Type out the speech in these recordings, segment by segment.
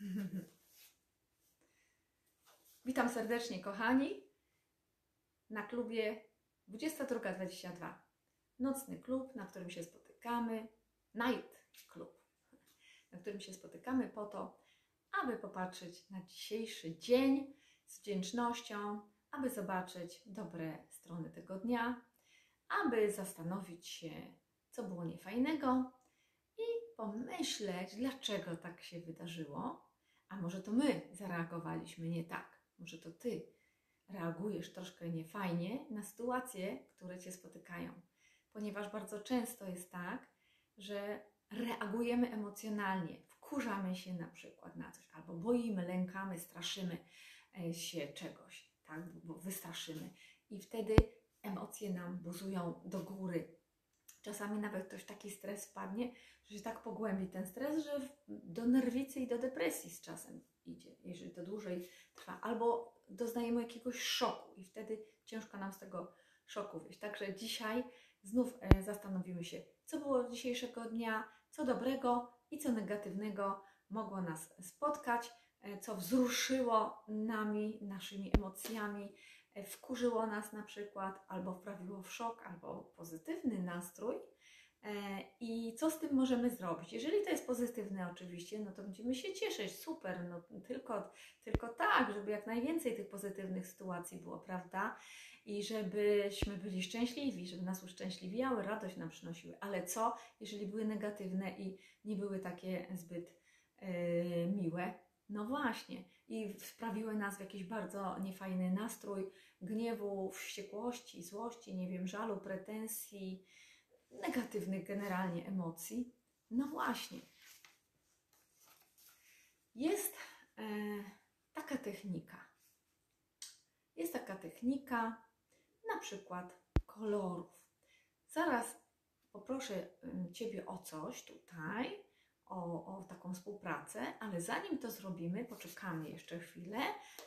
Witam serdecznie, kochani, na klubie 22.22. Nocny klub, na którym się spotykamy, night klub, na którym się spotykamy po to, aby popatrzeć na dzisiejszy dzień z wdzięcznością, aby zobaczyć dobre strony tego dnia, aby zastanowić się, co było niefajnego i pomyśleć, dlaczego tak się wydarzyło. A może to my zareagowaliśmy nie tak, może to ty reagujesz troszkę niefajnie na sytuacje, które cię spotykają. Ponieważ bardzo często jest tak, że reagujemy emocjonalnie, wkurzamy się na przykład na coś, albo boimy, lękamy, straszymy e, się czegoś, tak, bo wystraszymy. I wtedy emocje nam buzują do góry. Czasami nawet ktoś taki stres wpadnie, że się tak pogłębi ten stres, że do nerwicy i do depresji z czasem idzie, jeżeli to dłużej trwa. Albo doznajemy jakiegoś szoku i wtedy ciężko nam z tego szoku wyjść. Także dzisiaj znów e, zastanowimy się, co było dzisiejszego dnia, co dobrego i co negatywnego mogło nas spotkać, e, co wzruszyło nami, naszymi emocjami, wkurzyło nas na przykład, albo wprawiło w szok, albo pozytywny nastrój. I co z tym możemy zrobić? Jeżeli to jest pozytywne, oczywiście, no to będziemy się cieszyć, super, no tylko, tylko tak, żeby jak najwięcej tych pozytywnych sytuacji było, prawda? I żebyśmy byli szczęśliwi, żeby nas uszczęśliwiały, radość nam przynosiły. Ale co, jeżeli były negatywne i nie były takie zbyt yy, miłe? No właśnie, i sprawiły nas w jakiś bardzo niefajny nastrój gniewu, wściekłości, złości, nie wiem, żalu, pretensji, negatywnych generalnie emocji. No właśnie. Jest e, taka technika. Jest taka technika na przykład kolorów. Zaraz poproszę Ciebie o coś tutaj, o, o taką współpracę, ale zanim to zrobimy, poczekamy jeszcze chwilę,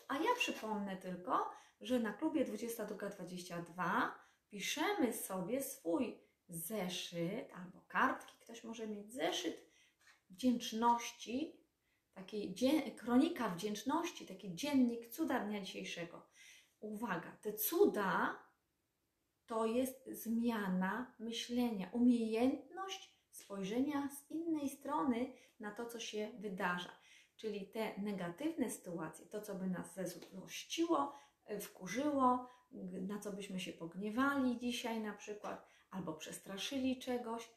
a ja przypomnę tylko, że na klubie 2222 piszemy sobie swój zeszyt albo kartki, ktoś może mieć zeszyt wdzięczności, taki kronika wdzięczności, taki dziennik cuda dnia dzisiejszego. Uwaga, te cuda to jest zmiana myślenia, umiejętność spojrzenia z innej strony na to, co się wydarza. Czyli te negatywne sytuacje, to, co by nas zezłościło, wkurzyło, na co byśmy się pogniewali dzisiaj na przykład, albo przestraszyli czegoś.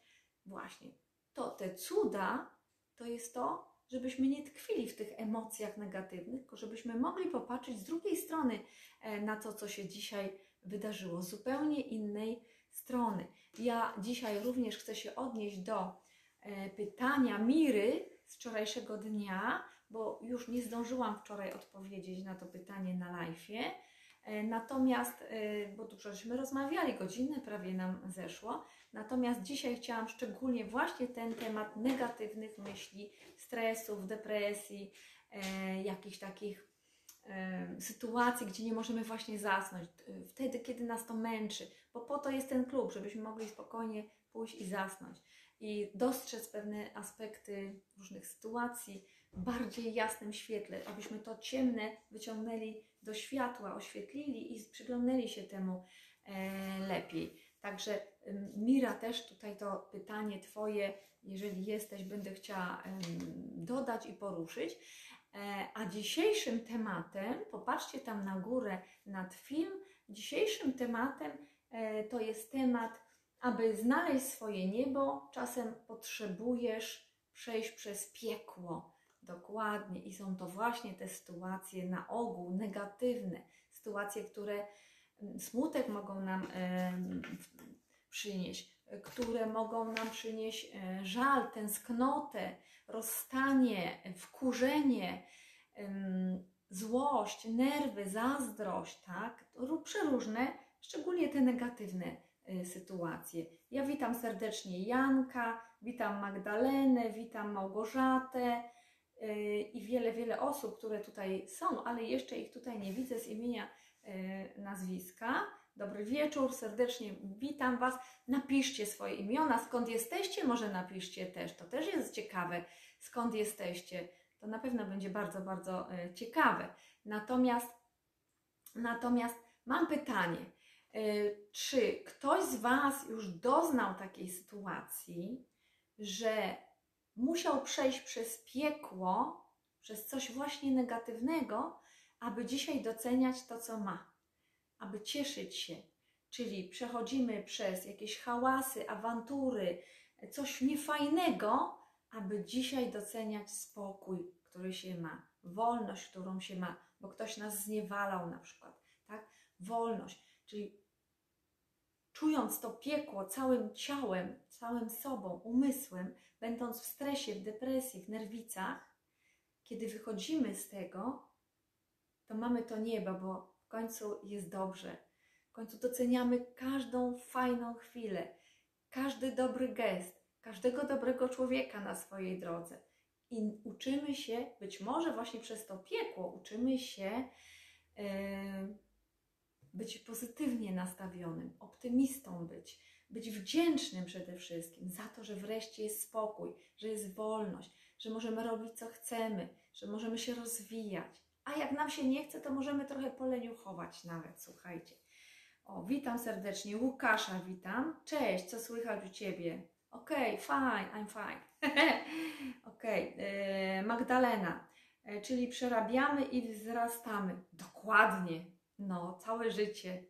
Właśnie, to te cuda to jest to, żebyśmy nie tkwili w tych emocjach negatywnych, tylko żebyśmy mogli popatrzeć z drugiej strony e, na to, co się dzisiaj wydarzyło, zupełnie innej strony. Ja dzisiaj również chcę się odnieść do e, pytania Miry z wczorajszego dnia, bo już nie zdążyłam wczoraj odpowiedzieć na to pytanie na live'ie. Natomiast, e, bo tu żeśmy rozmawiali, godzinę prawie nam zeszło, natomiast dzisiaj chciałam szczególnie właśnie ten temat negatywnych myśli, stresów, depresji, e, jakichś takich sytuacji, gdzie nie możemy właśnie zasnąć, wtedy, kiedy nas to męczy, bo po to jest ten klub, żebyśmy mogli spokojnie pójść i zasnąć i dostrzec pewne aspekty różnych sytuacji w bardziej jasnym świetle, abyśmy to ciemne wyciągnęli do światła, oświetlili i przyglądnęli się temu e, lepiej. Także Mira też tutaj to pytanie Twoje, jeżeli jesteś, będę chciała dodać i poruszyć. E, a dzisiejszym tematem, popatrzcie tam na górę nad film, dzisiejszym tematem e, to jest temat, aby znaleźć swoje niebo, czasem potrzebujesz przejść przez piekło. Dokładnie. I są to właśnie te sytuacje na ogół negatywne, sytuacje, które mm, smutek mogą nam przynieść, które mogą nam przynieść e, żal, tęsknotę, rozstanie, wkurzenie, e, złość, nerwy, zazdrość, tak? Przeróżne, szczególnie te negatywne e, sytuacje. Ja witam serdecznie Janka, witam Magdalenę, witam Małgorzatę, i wiele, wiele osób, które tutaj są, ale jeszcze ich tutaj nie widzę z imienia, e, nazwiska. Dobry wieczór, serdecznie witam Was. Napiszcie swoje imiona, skąd jesteście, może napiszcie też. To też jest ciekawe, skąd jesteście. To na pewno będzie bardzo, bardzo e, ciekawe. Natomiast, natomiast mam pytanie. E, czy ktoś z Was już doznał takiej sytuacji, że musiał przejść przez piekło, przez coś właśnie negatywnego, aby dzisiaj doceniać to, co ma, aby cieszyć się. Czyli przechodzimy przez jakieś hałasy, awantury, coś niefajnego, aby dzisiaj doceniać spokój, który się ma, wolność, którą się ma, bo ktoś nas zniewalał na przykład, tak? Wolność, czyli czując to piekło całym ciałem, całym sobą, umysłem, będąc w stresie, w depresji, w nerwicach, kiedy wychodzimy z tego, to mamy to niebo, bo końcu jest dobrze. W końcu doceniamy każdą fajną chwilę, każdy dobry gest, każdego dobrego człowieka na swojej drodze. I uczymy się, być może właśnie przez to piekło, uczymy się yy, być pozytywnie nastawionym, optymistą być, być wdzięcznym przede wszystkim za to, że wreszcie jest spokój, że jest wolność, że możemy robić co chcemy, że możemy się rozwijać. A jak nam się nie chce, to możemy trochę poleniuchować nawet, słuchajcie. O, witam serdecznie. Łukasza witam. Cześć, co słychać u Ciebie? Okej, okay, fine, I'm fine. Okej, okay. E, Magdalena, e, czyli przerabiamy i wzrastamy. Dokładnie, no, całe życie.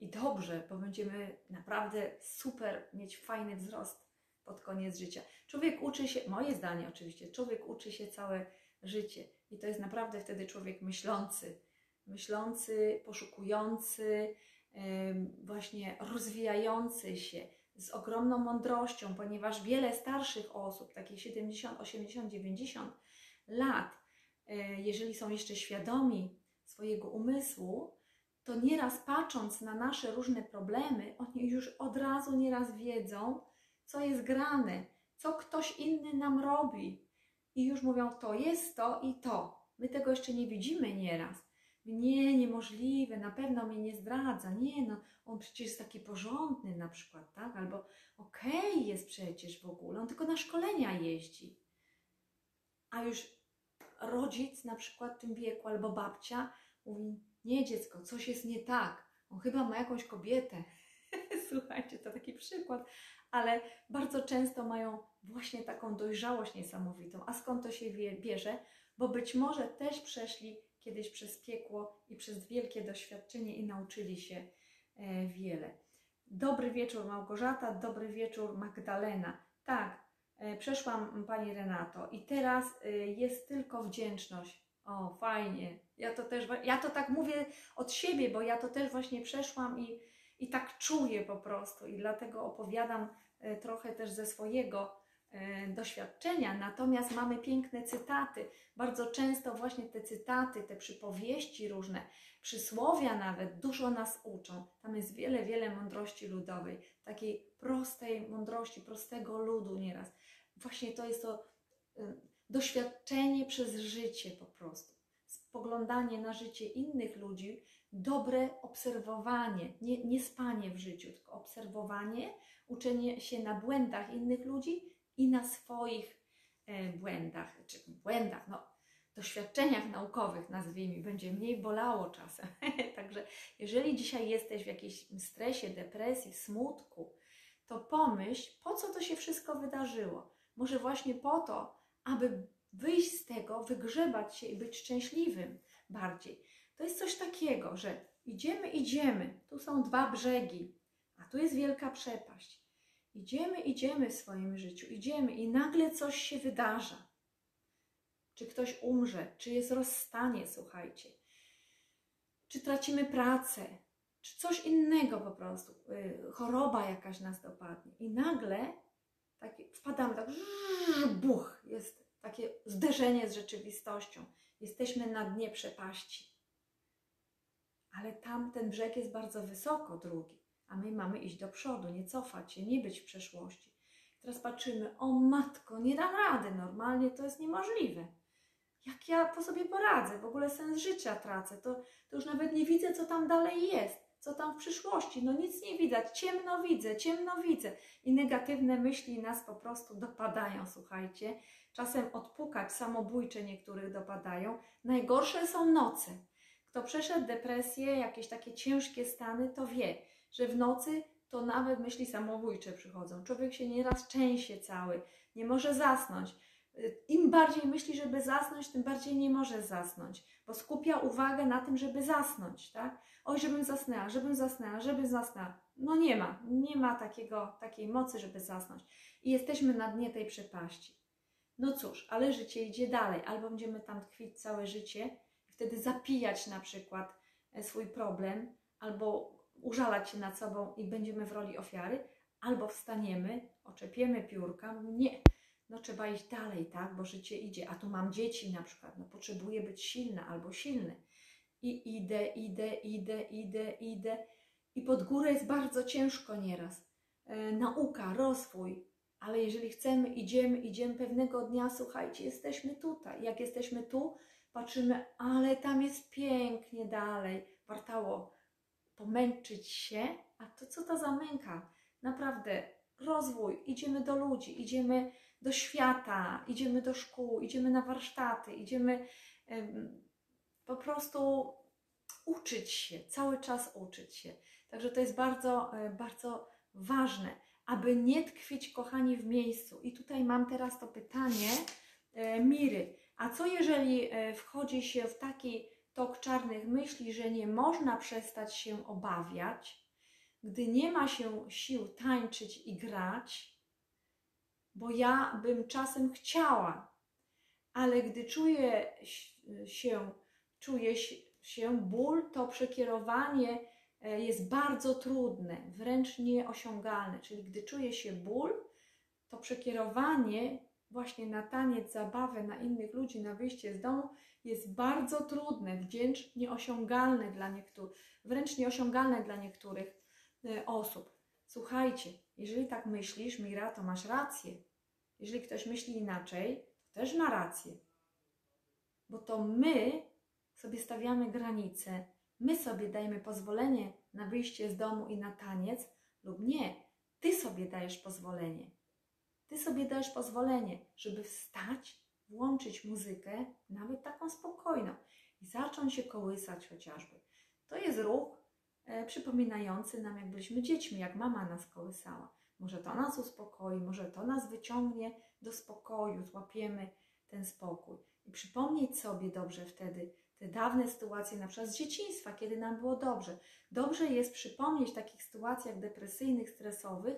I dobrze, bo będziemy naprawdę super mieć fajny wzrost pod koniec życia. Człowiek uczy się, moje zdanie oczywiście, człowiek uczy się całe życie i to jest naprawdę wtedy człowiek myślący, myślący, poszukujący, właśnie rozwijający się z ogromną mądrością, ponieważ wiele starszych osób, takich 70, 80, 90 lat, e, jeżeli są jeszcze świadomi swojego umysłu, to nieraz patrząc na nasze różne problemy, oni już od razu nieraz wiedzą, co jest grane, co ktoś inny nam robi. I już mówią, to jest to i to. My tego jeszcze nie widzimy nieraz. Nie, niemożliwe, na pewno mnie nie zdradza. Nie, no, on przecież jest taki porządny na przykład, tak? Albo okej okay jest przecież w ogóle, on tylko na szkolenia jeździ. A już rodzic na przykład w tym wieku albo babcia mówi, nie dziecko, coś jest nie tak, on chyba ma jakąś kobietę. Słuchajcie, to taki przykład, ale bardzo często mają właśnie taką dojrzałość niesamowitą. A skąd to się bierze? Bo być może też przeszli kiedyś przez piekło i przez wielkie doświadczenie i nauczyli się e, wiele. Dobry wieczór Małgorzata, dobry wieczór Magdalena. Tak, e, przeszłam Pani Renato i teraz e, jest tylko wdzięczność. O, fajnie. Ja to też, ja to tak mówię od siebie, bo ja to też właśnie przeszłam i, i tak czuję po prostu i dlatego opowiadam trochę też ze swojego E, doświadczenia, natomiast mamy piękne cytaty. Bardzo często właśnie te cytaty, te przypowieści różne, przysłowia nawet dużo nas uczą. Tam jest wiele, wiele mądrości ludowej, takiej prostej mądrości, prostego ludu nieraz. Właśnie to jest to e, doświadczenie przez życie po prostu. Spoglądanie na życie innych ludzi, dobre obserwowanie, nie, nie spanie w życiu, tylko obserwowanie, uczenie się na błędach innych ludzi i na swoich e, błędach, czy błędach, no, doświadczeniach naukowych, nazwijmy, będzie mniej bolało czasem. Także jeżeli dzisiaj jesteś w jakimś stresie, depresji, smutku, to pomyśl, po co to się wszystko wydarzyło. Może właśnie po to, aby wyjść z tego, wygrzebać się i być szczęśliwym bardziej. To jest coś takiego, że idziemy, idziemy, tu są dwa brzegi, a tu jest wielka przepaść. Idziemy, idziemy w swoim życiu, idziemy i nagle coś się wydarza. Czy ktoś umrze, czy jest rozstanie, słuchajcie. Czy tracimy pracę, czy coś innego po prostu, yy, choroba jakaś nas dopadnie. I nagle takie, wpadamy tak, buch, jest takie zderzenie z rzeczywistością. Jesteśmy na dnie przepaści. Ale tam ten brzeg jest bardzo wysoko, drugi a my mamy iść do przodu, nie cofać się, nie być w przeszłości. Teraz patrzymy, o matko, nie dam rady, normalnie to jest niemożliwe. Jak ja po sobie poradzę, w ogóle sens życia tracę, to, to już nawet nie widzę, co tam dalej jest, co tam w przyszłości. No nic nie widać, ciemno widzę, ciemno widzę. I negatywne myśli nas po prostu dopadają, słuchajcie. czasem odpukać, samobójcze niektórych dopadają. Najgorsze są noce. Kto przeszedł depresję, jakieś takie ciężkie stany, to wie, że w nocy to nawet myśli samobójcze przychodzą. Człowiek się nieraz częsie cały, nie może zasnąć. Im bardziej myśli, żeby zasnąć, tym bardziej nie może zasnąć, bo skupia uwagę na tym, żeby zasnąć, tak? Oj, żebym zasnęła, żebym zasnęła, żebym zasnęła. No nie ma, nie ma takiego, takiej mocy, żeby zasnąć. I jesteśmy na dnie tej przepaści. No cóż, ale życie idzie dalej. Albo będziemy tam tkwić całe życie wtedy zapijać na przykład e, swój problem, albo użalać się nad sobą i będziemy w roli ofiary, albo wstaniemy, oczepiemy piórka, nie, no trzeba iść dalej, tak, bo życie idzie, a tu mam dzieci na przykład, no potrzebuję być silna albo silny. I idę, idę, idę, idę, idę. I pod górę jest bardzo ciężko nieraz. E, nauka, rozwój, ale jeżeli chcemy, idziemy, idziemy pewnego dnia, słuchajcie, jesteśmy tutaj. Jak jesteśmy tu, patrzymy, ale tam jest pięknie dalej. Wartało pomęczyć się, a to co to za męka? Naprawdę, rozwój, idziemy do ludzi, idziemy do świata, idziemy do szkół, idziemy na warsztaty, idziemy po prostu uczyć się, cały czas uczyć się. Także to jest bardzo, e, bardzo ważne, aby nie tkwić, kochani, w miejscu. I tutaj mam teraz to pytanie e, Miry. A co jeżeli e, wchodzi się w taki tok czarnych myśli, że nie można przestać się obawiać, gdy nie ma się sił tańczyć i grać, bo ja bym czasem chciała, ale gdy czuję się, czuję się ból, to przekierowanie e, jest bardzo trudne, wręcz nieosiągalne. Czyli gdy czuję się ból, to przekierowanie właśnie na taniec, zabawę, na innych ludzi, na wyjście z domu jest bardzo trudne, wręcz nieosiągalne dla niektórych, wręcz nieosiągalne dla niektórych e, osób. Słuchajcie, jeżeli tak myślisz, Mira, to masz rację. Jeżeli ktoś myśli inaczej, to też ma rację. Bo to my sobie stawiamy granice, my sobie dajemy pozwolenie na wyjście z domu i na taniec, lub nie, ty sobie dajesz pozwolenie. Ty sobie dajesz pozwolenie, żeby wstać, włączyć muzykę, nawet taką spokojną, i zacząć się kołysać chociażby. To jest ruch e, przypominający nam, jak byliśmy dziećmi, jak mama nas kołysała. Może to nas uspokoi, może to nas wyciągnie do spokoju, złapiemy ten spokój. I przypomnieć sobie dobrze wtedy te dawne sytuacje, na przykład z dzieciństwa, kiedy nam było dobrze. Dobrze jest przypomnieć w takich sytuacjach depresyjnych, stresowych,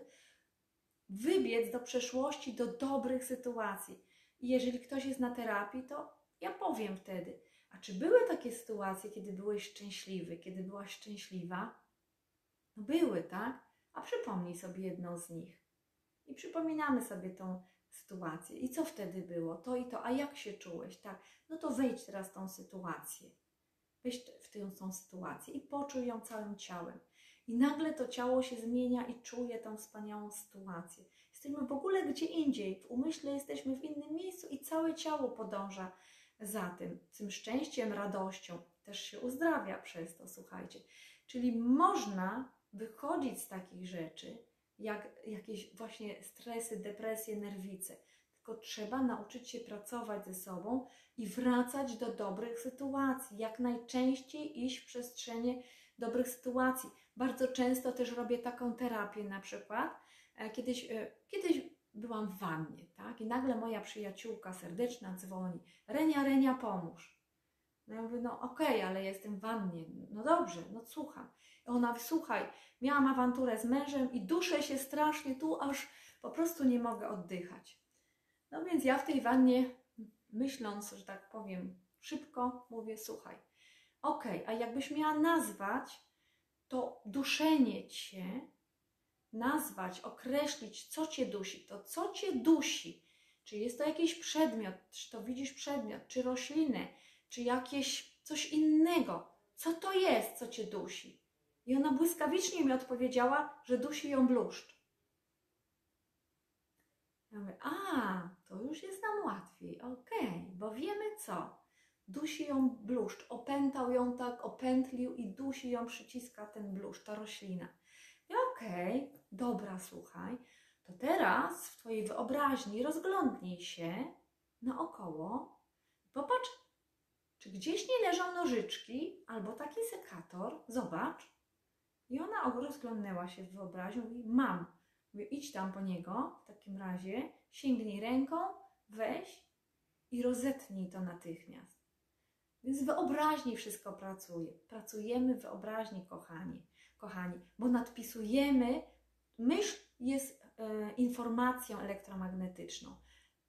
wybiec do przeszłości, do dobrych sytuacji. I jeżeli ktoś jest na terapii, to ja powiem wtedy, a czy były takie sytuacje, kiedy byłeś szczęśliwy, kiedy byłaś szczęśliwa? No były, tak? A przypomnij sobie jedną z nich. I przypominamy sobie tą sytuację. I co wtedy było? To i to. A jak się czułeś? Tak. No to wejdź teraz w tą sytuację. Wejdź w tę, tą sytuację i poczuj ją całym ciałem. I nagle to ciało się zmienia i czuje tą wspaniałą sytuację. Jesteśmy w ogóle gdzie indziej. W umyśle jesteśmy w innym miejscu i całe ciało podąża za tym. Tym szczęściem, radością też się uzdrawia przez to, słuchajcie. Czyli można wychodzić z takich rzeczy, jak jakieś właśnie stresy, depresje, nerwice. Tylko trzeba nauczyć się pracować ze sobą i wracać do dobrych sytuacji. Jak najczęściej iść w przestrzenie dobrych sytuacji. Bardzo często też robię taką terapię na przykład. E, kiedyś, e, kiedyś byłam w wannie, tak? I nagle moja przyjaciółka serdeczna dzwoni. Renia, Renia, pomóż. No ja mówię, no okej, okay, ale jestem w wannie. No dobrze, no słucham. I ona, słuchaj, miałam awanturę z mężem i duszę się strasznie tu, aż po prostu nie mogę oddychać. No więc ja w tej wannie, myśląc, że tak powiem, szybko mówię, słuchaj, okej, okay, a jakbyś miała nazwać to duszenie cię, nazwać, określić, co cię dusi, to co cię dusi, czy jest to jakiś przedmiot, czy to widzisz przedmiot, czy roślinę, czy jakieś coś innego, co to jest, co cię dusi? I ona błyskawicznie mi odpowiedziała, że dusi ją bluszcz. Ja mówię, a, to już jest nam łatwiej, okej, okay, bo wiemy co. Dusi ją bluszcz, opętał ją tak, opętlił i dusi ją przyciska ten bluszcz, ta roślina. I okej, okay, dobra, słuchaj, to teraz w Twojej wyobraźni rozglądnij się naokoło. Popatrz, czy gdzieś nie leżą nożyczki albo taki sekator. Zobacz. I ona rozglądnęła się w wyobraźni, mówi, mam. Idź tam po niego, w takim razie, sięgnij ręką, weź i rozetnij to natychmiast. Więc wyobraźni wszystko pracuje. Pracujemy wyobraźni, kochani, kochani, bo nadpisujemy. Myśl jest e, informacją elektromagnetyczną.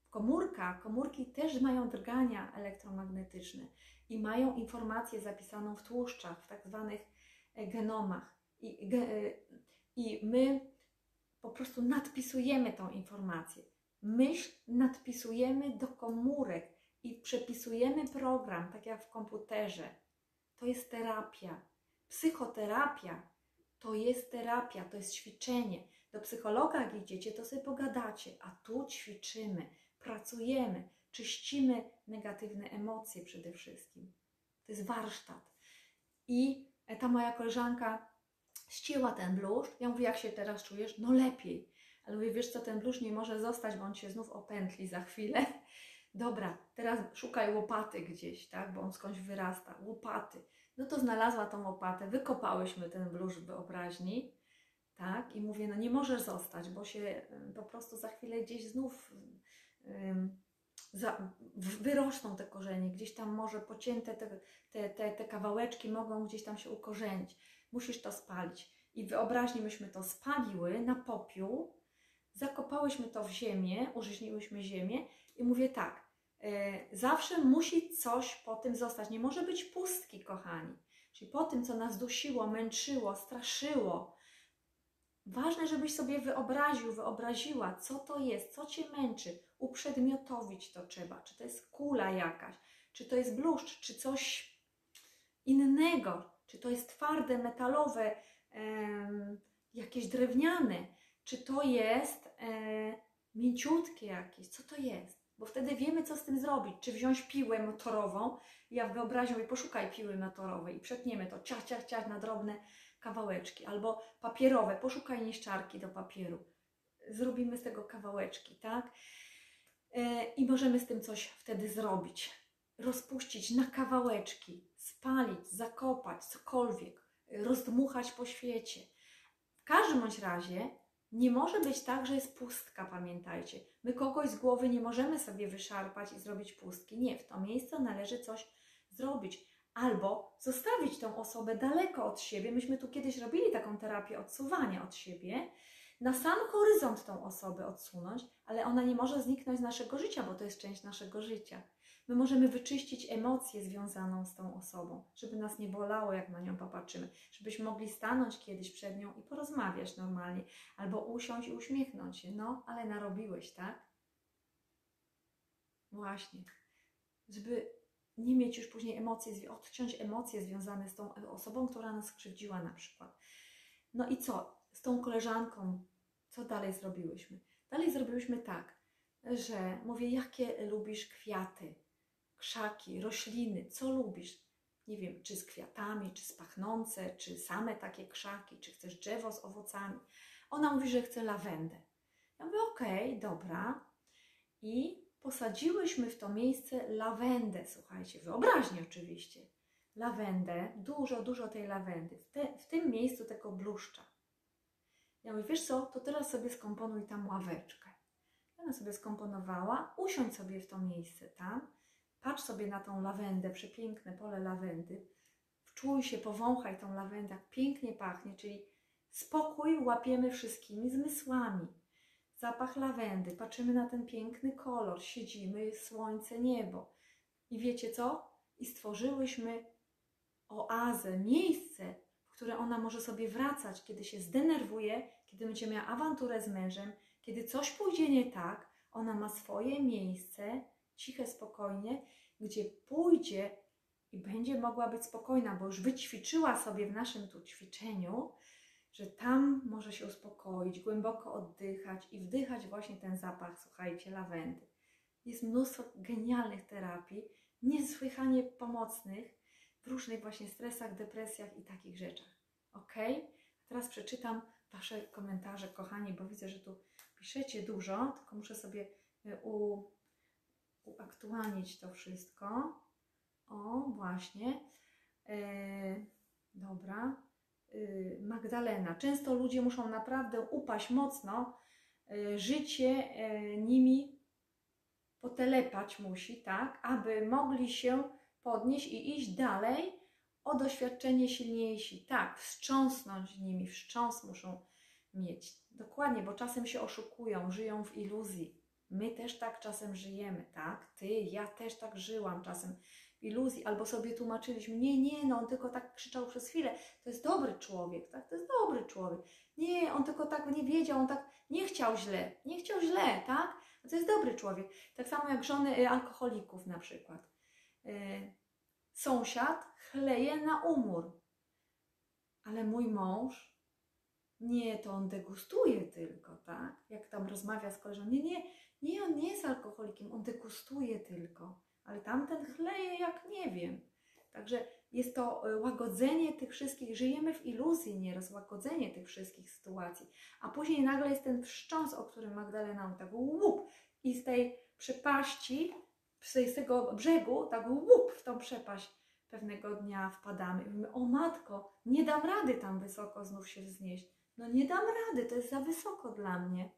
Komórka, komórki też mają drgania elektromagnetyczne i mają informację zapisaną w tłuszczach, w tak zwanych e, genomach. I, ge, e, I my po prostu nadpisujemy tą informację. Myśl nadpisujemy do komórek i przepisujemy program, tak jak w komputerze. To jest terapia. Psychoterapia to jest terapia, to jest ćwiczenie. Do psychologa, jak idziecie, to sobie pogadacie, a tu ćwiczymy, pracujemy, czyścimy negatywne emocje przede wszystkim. To jest warsztat. I ta moja koleżanka ścięła ten bluszcz. Ja mówię, jak się teraz czujesz? No lepiej. Ale mówię, wiesz co, ten bluszcz nie może zostać, bo on się znów opętli za chwilę. Dobra, teraz szukaj łopaty gdzieś, tak, bo on skądś wyrasta. Łopaty. No to znalazła tą łopatę, wykopałyśmy ten bluszcz w wyobraźni, tak, i mówię, no nie możesz zostać, bo się po prostu za chwilę gdzieś znów um, za, wyrosną te korzenie, gdzieś tam może pocięte te, te, te, te kawałeczki mogą gdzieś tam się ukorzenić musisz to spalić. I wyobraźni myśmy to spaliły na popiół, zakopałyśmy to w ziemię, użyźniłyśmy ziemię i mówię tak, yy, zawsze musi coś po tym zostać. Nie może być pustki, kochani. Czyli po tym, co nas dusiło, męczyło, straszyło, ważne, żebyś sobie wyobraził, wyobraziła, co to jest, co cię męczy. Uprzedmiotowić to trzeba. Czy to jest kula jakaś, czy to jest bluszcz, czy coś innego, czy to jest twarde, metalowe, jakieś drewniane, czy to jest e, mięciutkie jakieś, co to jest? Bo wtedy wiemy, co z tym zrobić. Czy wziąć piłę motorową, ja w wyobraźni mówię, poszukaj piły motorowej i przetniemy to ciach, ciach, ciach na drobne kawałeczki, albo papierowe, poszukaj niszczarki do papieru. Zrobimy z tego kawałeczki, tak? E, I możemy z tym coś wtedy zrobić. Rozpuścić na kawałeczki, spalić, zakopać, cokolwiek, rozdmuchać po świecie. W każdym bądź razie nie może być tak, że jest pustka, pamiętajcie. My kogoś z głowy nie możemy sobie wyszarpać i zrobić pustki. Nie, w to miejsce należy coś zrobić. Albo zostawić tą osobę daleko od siebie. Myśmy tu kiedyś robili taką terapię odsuwania od siebie. Na sam horyzont tą osobę odsunąć, ale ona nie może zniknąć z naszego życia, bo to jest część naszego życia. My możemy wyczyścić emocję związaną z tą osobą, żeby nas nie bolało, jak na nią popatrzymy, żebyśmy mogli stanąć kiedyś przed nią i porozmawiać normalnie, albo usiąść i uśmiechnąć się. No, ale narobiłeś, tak? Właśnie. Żeby nie mieć już później emocji, odciąć emocje związane z tą osobą, która nas skrzywdziła na przykład. No i co? Z tą koleżanką, co dalej zrobiłyśmy? Dalej zrobiłyśmy tak, że mówię, jakie lubisz kwiaty, krzaki, rośliny, co lubisz. Nie wiem, czy z kwiatami, czy z pachnące, czy same takie krzaki, czy chcesz drzewo z owocami. Ona mówi, że chce lawendę. Ja mówię, okej, okay, dobra. I posadziłyśmy w to miejsce lawendę, słuchajcie, wyobraźnie oczywiście. Lawendę, dużo, dużo tej lawendy, w, te, w tym miejscu tego bluszcza. Ja mówię, wiesz co, to teraz sobie skomponuj tam ławeczkę. Ona sobie skomponowała, usiądź sobie w to miejsce tam Patrz sobie na tą lawendę, przepiękne pole lawendy. Wczuj się, powąchaj tą lawendę, jak pięknie pachnie, czyli spokój łapiemy wszystkimi zmysłami. Zapach lawendy, patrzymy na ten piękny kolor, siedzimy, słońce, niebo. I wiecie co? I stworzyłyśmy oazę, miejsce, w które ona może sobie wracać, kiedy się zdenerwuje, kiedy będzie miała awanturę z mężem, kiedy coś pójdzie nie tak, ona ma swoje miejsce, ciche, spokojnie, gdzie pójdzie i będzie mogła być spokojna, bo już wyćwiczyła sobie w naszym tu ćwiczeniu, że tam może się uspokoić, głęboko oddychać i wdychać właśnie ten zapach, słuchajcie, lawendy. Jest mnóstwo genialnych terapii, niesłychanie pomocnych w różnych właśnie stresach, depresjach i takich rzeczach. Ok? Teraz przeczytam Wasze komentarze, kochani, bo widzę, że tu piszecie dużo, tylko muszę sobie e, u, uaktualnić to wszystko. O, właśnie. E, dobra. E, Magdalena. Często ludzie muszą naprawdę upaść mocno. E, życie nimi potelepać musi, tak, aby mogli się podnieść i iść dalej o doświadczenie silniejsi. Tak, wstrząsnąć nimi, wstrząs muszą mieć. Dokładnie, bo czasem się oszukują, żyją w iluzji. My też tak czasem żyjemy, tak? Ty, ja też tak żyłam czasem w iluzji, albo sobie tłumaczyliśmy, nie, nie, no on tylko tak krzyczał przez chwilę, to jest dobry człowiek, tak? To jest dobry człowiek. Nie, on tylko tak nie wiedział, on tak nie chciał źle, nie chciał źle, tak? To jest dobry człowiek. Tak samo jak żony y, alkoholików na przykład. Y, Sąsiad chleje na umór, ale mój mąż nie, to on degustuje tylko, tak? Jak tam rozmawia z koleżanką, nie, nie, nie, on nie jest alkoholikiem, on degustuje tylko, ale tamten chleje jak nie wiem. Także jest to y, łagodzenie tych wszystkich, żyjemy w iluzji nieraz, łagodzenie tych wszystkich sytuacji, a później nagle jest ten wstrząs, o którym Magdalena mówi, tak łup i z tej przepaści, z tego brzegu, tak łup w tą przepaść pewnego dnia wpadamy i mówimy, o matko, nie dam rady tam wysoko znów się wznieść. No nie dam rady, to jest za wysoko dla mnie.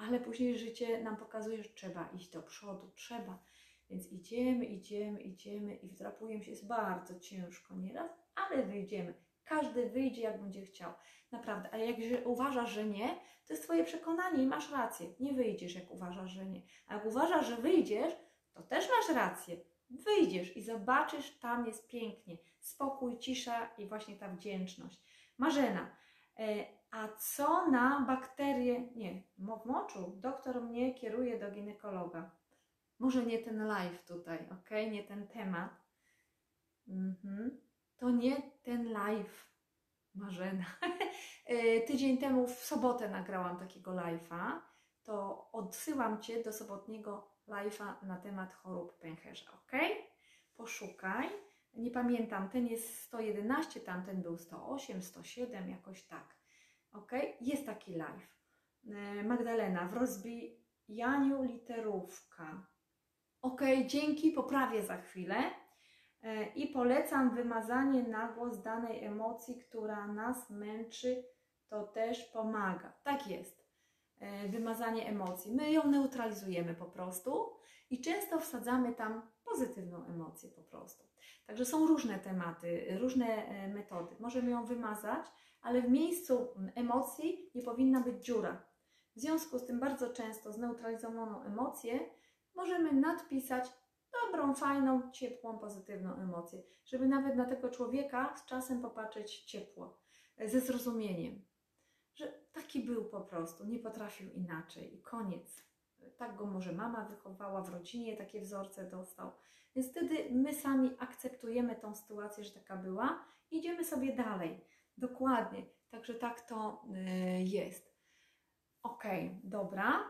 Ale później życie nam pokazuje, że trzeba iść do przodu, trzeba. Więc idziemy, idziemy, idziemy i wdrapujemy się. Jest bardzo ciężko nieraz, ale wyjdziemy. Każdy wyjdzie, jak będzie chciał. Naprawdę. A jak uważasz, że nie, to jest Twoje przekonanie i masz rację. Nie wyjdziesz, jak uważasz, że nie. A jak uważasz, że wyjdziesz, to też masz rację. Wyjdziesz i zobaczysz, tam jest pięknie. Spokój, cisza i właśnie ta wdzięczność. Marzena, e, a co na bakterie? Nie, w moczu. Doktor mnie kieruje do ginekologa. Może nie ten live tutaj, ok? Nie ten temat. Mhm. To nie ten live, Marzena. E, Tydzień temu w sobotę nagrałam takiego live'a. To odsyłam Cię do sobotniego live'a na temat chorób pęcherza, ok? Poszukaj. Nie pamiętam, ten jest 111, tamten był 108, 107, jakoś tak. Ok? Jest taki live. E, Magdalena, w rozbijaniu literówka. Ok, dzięki, poprawię za chwilę. E, I polecam wymazanie na głos danej emocji, która nas męczy, to też pomaga. Tak jest. E, Wymazanie emocji. My ją neutralizujemy po prostu i często wsadzamy tam pozytywną emocję po prostu. Także są różne tematy, różne e, metody. Możemy ją wymazać, ale w miejscu emocji nie powinna być dziura. W związku z tym bardzo często zneutralizowaną emocję możemy nadpisać dobrą, fajną, ciepłą, pozytywną emocję, żeby nawet na tego człowieka z czasem popatrzeć ciepło, e, ze zrozumieniem, że taki był po prostu, nie potrafił inaczej i koniec. Tak go może mama wychowała, w rodzinie takie wzorce dostał. Więc wtedy my sami akceptujemy tą sytuację, że taka była i idziemy sobie dalej. Dokładnie. Także tak to y, jest. Ok, dobra.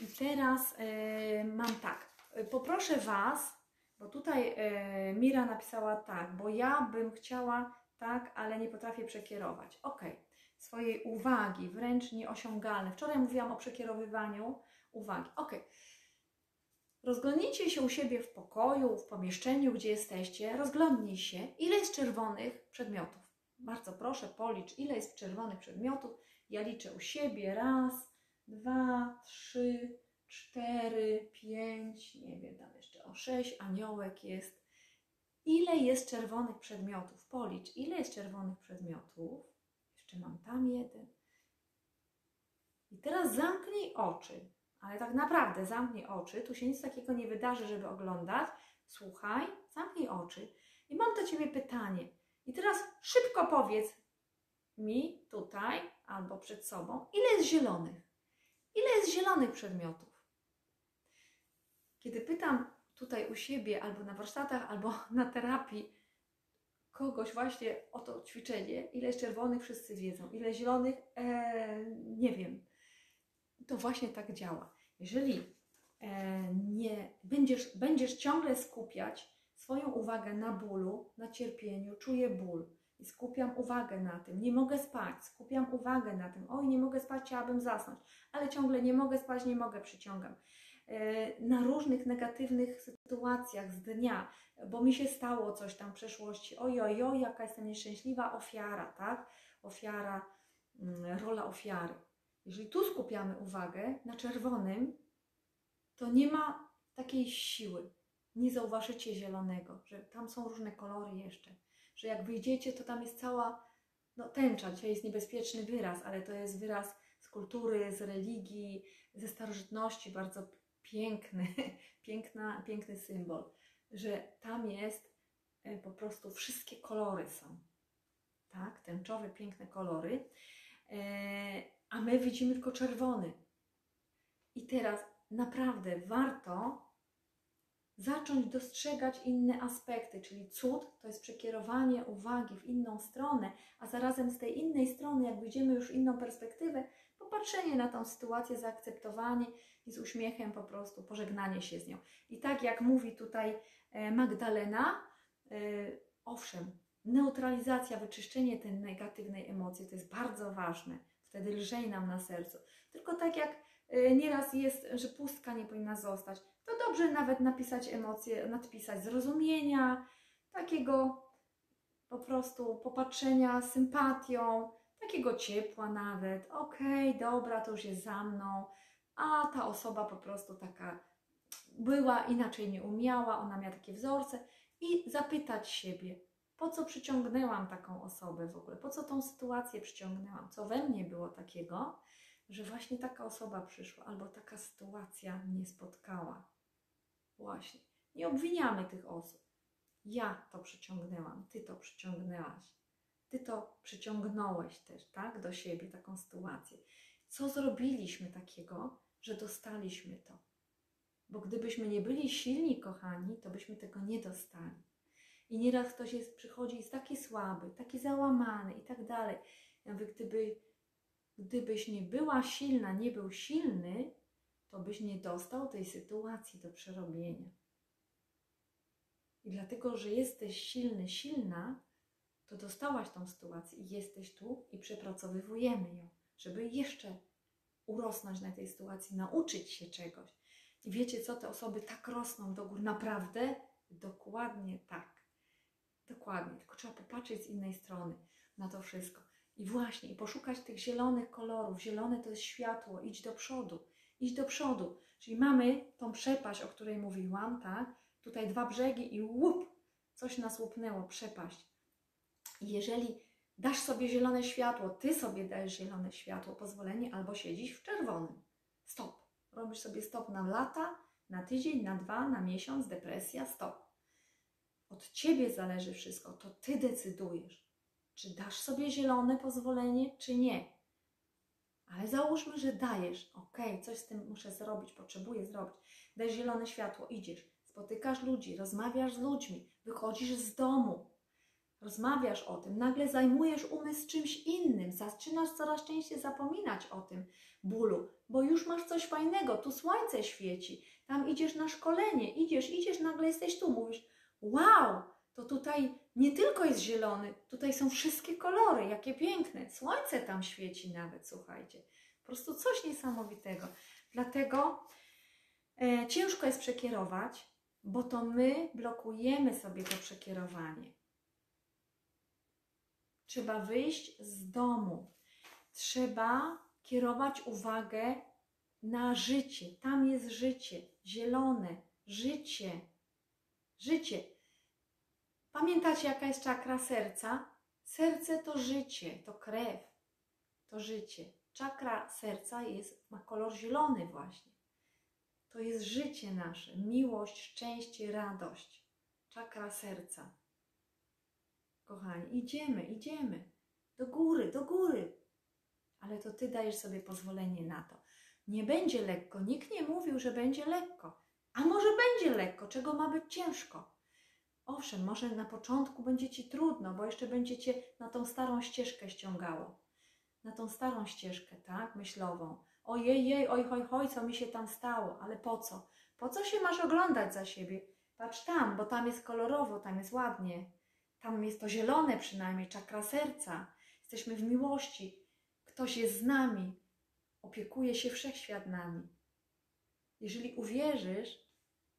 I teraz y, mam tak. Poproszę Was, bo tutaj y, Mira napisała tak, bo ja bym chciała tak, ale nie potrafię przekierować. Ok, swojej uwagi, wręcz nieosiągalne. Wczoraj mówiłam o przekierowywaniu uwagi. Ok. Rozglądnijcie się u siebie w pokoju, w pomieszczeniu, gdzie jesteście. Rozglądnij się, ile jest czerwonych przedmiotów. Bardzo proszę, policz, ile jest czerwonych przedmiotów. Ja liczę u siebie. Raz, dwa, trzy, cztery, pięć, nie wiem, tam jeszcze o sześć, aniołek jest. Ile jest czerwonych przedmiotów? Policz, ile jest czerwonych przedmiotów. Jeszcze mam tam jeden. I teraz zamknij oczy. Ale tak naprawdę zamknij oczy. Tu się nic takiego nie wydarzy, żeby oglądać. Słuchaj, zamknij oczy. I mam do Ciebie pytanie. I teraz szybko powiedz mi tutaj albo przed sobą, ile jest zielonych? Ile jest zielonych przedmiotów? Kiedy pytam tutaj u siebie, albo na warsztatach, albo na terapii kogoś właśnie o to ćwiczenie, ile jest czerwonych, wszyscy wiedzą, ile zielonych, e, nie wiem. To właśnie tak działa. Jeżeli e, nie będziesz, będziesz ciągle skupiać swoją uwagę na bólu, na cierpieniu, czuję ból i skupiam uwagę na tym, nie mogę spać, skupiam uwagę na tym, oj, nie mogę spać, chciałabym zasnąć, ale ciągle nie mogę spać, nie mogę, przyciągam. e, na różnych negatywnych sytuacjach z dnia, bo mi się stało coś tam w przeszłości, oj, oj, oj, jaka jestem nieszczęśliwa, ofiara, tak? Ofiara, mm, rola ofiary. Jeżeli tu skupiamy uwagę na czerwonym, to nie ma takiej siły. Nie zauważycie zielonego, że tam są różne kolory jeszcze. Że jak wyjdziecie, to tam jest cała no, tęcza. Dzisiaj jest niebezpieczny wyraz, ale to jest wyraz z kultury, z religii, ze starożytności, bardzo piękny, piękna, piękny symbol, że tam jest e, po prostu wszystkie kolory są. Tak, tęczowe, piękne kolory. A my widzimy tylko czerwony. I teraz naprawdę warto zacząć dostrzegać inne aspekty, czyli cud to jest przekierowanie uwagi w inną stronę, a zarazem z tej innej strony, jak widzimy już inną perspektywę, popatrzenie na tą sytuację, zaakceptowanie i z uśmiechem po prostu pożegnanie się z nią. I tak jak mówi tutaj e, Magdalena, e, owszem, neutralizacja, wyczyszczenie tej negatywnej emocji to jest bardzo ważne. Wtedy lżej nam na sercu. Tylko tak jak e, nieraz jest, że pustka nie powinna zostać, to dobrze nawet napisać emocje, nadpisać zrozumienia, takiego po prostu popatrzenia sympatią, takiego ciepła nawet. Okej, okay, dobra, to już jest za mną, a ta osoba po prostu taka była, inaczej nie umiała, ona miała takie wzorce i zapytać siebie, po co przyciągnęłam taką osobę w ogóle, po co tą sytuację przyciągnęłam, co we mnie było takiego, że właśnie taka osoba przyszła albo taka sytuacja mnie spotkała. Właśnie. Nie obwiniamy tych osób. Ja to przyciągnęłam, ty to przyciągnęłaś. Ty to przyciągnąłeś też, tak, do siebie taką sytuację. Co zrobiliśmy takiego, że dostaliśmy to? Bo gdybyśmy nie byli silni, kochani, to byśmy tego nie dostali. I nieraz ktoś jest, przychodzi jest taki słaby, taki załamany i tak dalej. Ja mówię, gdyby, gdybyś nie była silna, nie był silny, to byś nie dostał tej sytuacji do przerobienia. I dlatego, że jesteś silny, silna, to dostałaś tą sytuację i jesteś tu i przepracowywujemy ją, żeby jeszcze urosnąć na tej sytuacji, nauczyć się czegoś. I wiecie co, te osoby tak rosną do góry, naprawdę? Dokładnie tak. Dokładnie, tylko trzeba popatrzeć z innej strony na to wszystko. I właśnie, i poszukać tych zielonych kolorów. Zielone to jest światło, idź do przodu, idź do przodu. Czyli mamy tą przepaść, o której mówiłam, tak? Tutaj dwa brzegi i łup, coś nas łupnęło, przepaść. I jeżeli dasz sobie zielone światło, ty sobie dajesz zielone światło, pozwolenie, albo siedzisz w czerwonym. Stop. Robisz sobie stop na lata, na tydzień, na dwa, na miesiąc, depresja, stop. Od ciebie zależy wszystko, to ty decydujesz, czy dasz sobie zielone pozwolenie, czy nie. Ale załóżmy, że dajesz, ok, coś z tym muszę zrobić, potrzebuję zrobić. Dajesz zielone światło, idziesz, spotykasz ludzi, rozmawiasz z ludźmi, wychodzisz z domu, rozmawiasz o tym, nagle zajmujesz umysł czymś innym, zaczynasz coraz częściej zapominać o tym bólu, bo już masz coś fajnego, tu słońce świeci, tam idziesz na szkolenie, idziesz, idziesz, nagle jesteś tu, mówisz, wow, to tutaj nie tylko jest zielony, tutaj są wszystkie kolory, jakie piękne, słońce tam świeci nawet, słuchajcie, po prostu coś niesamowitego. Dlatego e, ciężko jest przekierować, bo to my blokujemy sobie to przekierowanie. Trzeba wyjść z domu. Trzeba kierować uwagę na życie. Tam jest życie, zielone, życie, życie. Pamiętacie, jaka jest czakra serca? Serce to życie, to krew, to życie. Czakra serca jest, ma kolor zielony właśnie. To jest życie nasze, miłość, szczęście, radość. Czakra serca. Kochani, idziemy, idziemy. Do góry, do góry. Ale to Ty dajesz sobie pozwolenie na to. Nie będzie lekko. Nikt nie mówił, że będzie lekko. A może będzie lekko, czego ma być ciężko? Owszem, może na początku będzie Ci trudno, bo jeszcze będzie Cię na tą starą ścieżkę ściągało. Na tą starą ścieżkę, tak? Myślową. Ojej, jej, oj, hoj, hoj, co mi się tam stało? Ale po co? Po co się masz oglądać za siebie? Patrz tam, bo tam jest kolorowo, tam jest ładnie. Tam jest to zielone przynajmniej, czakra serca. Jesteśmy w miłości. Ktoś jest z nami. Opiekuje się wszechświat nami. Jeżeli uwierzysz,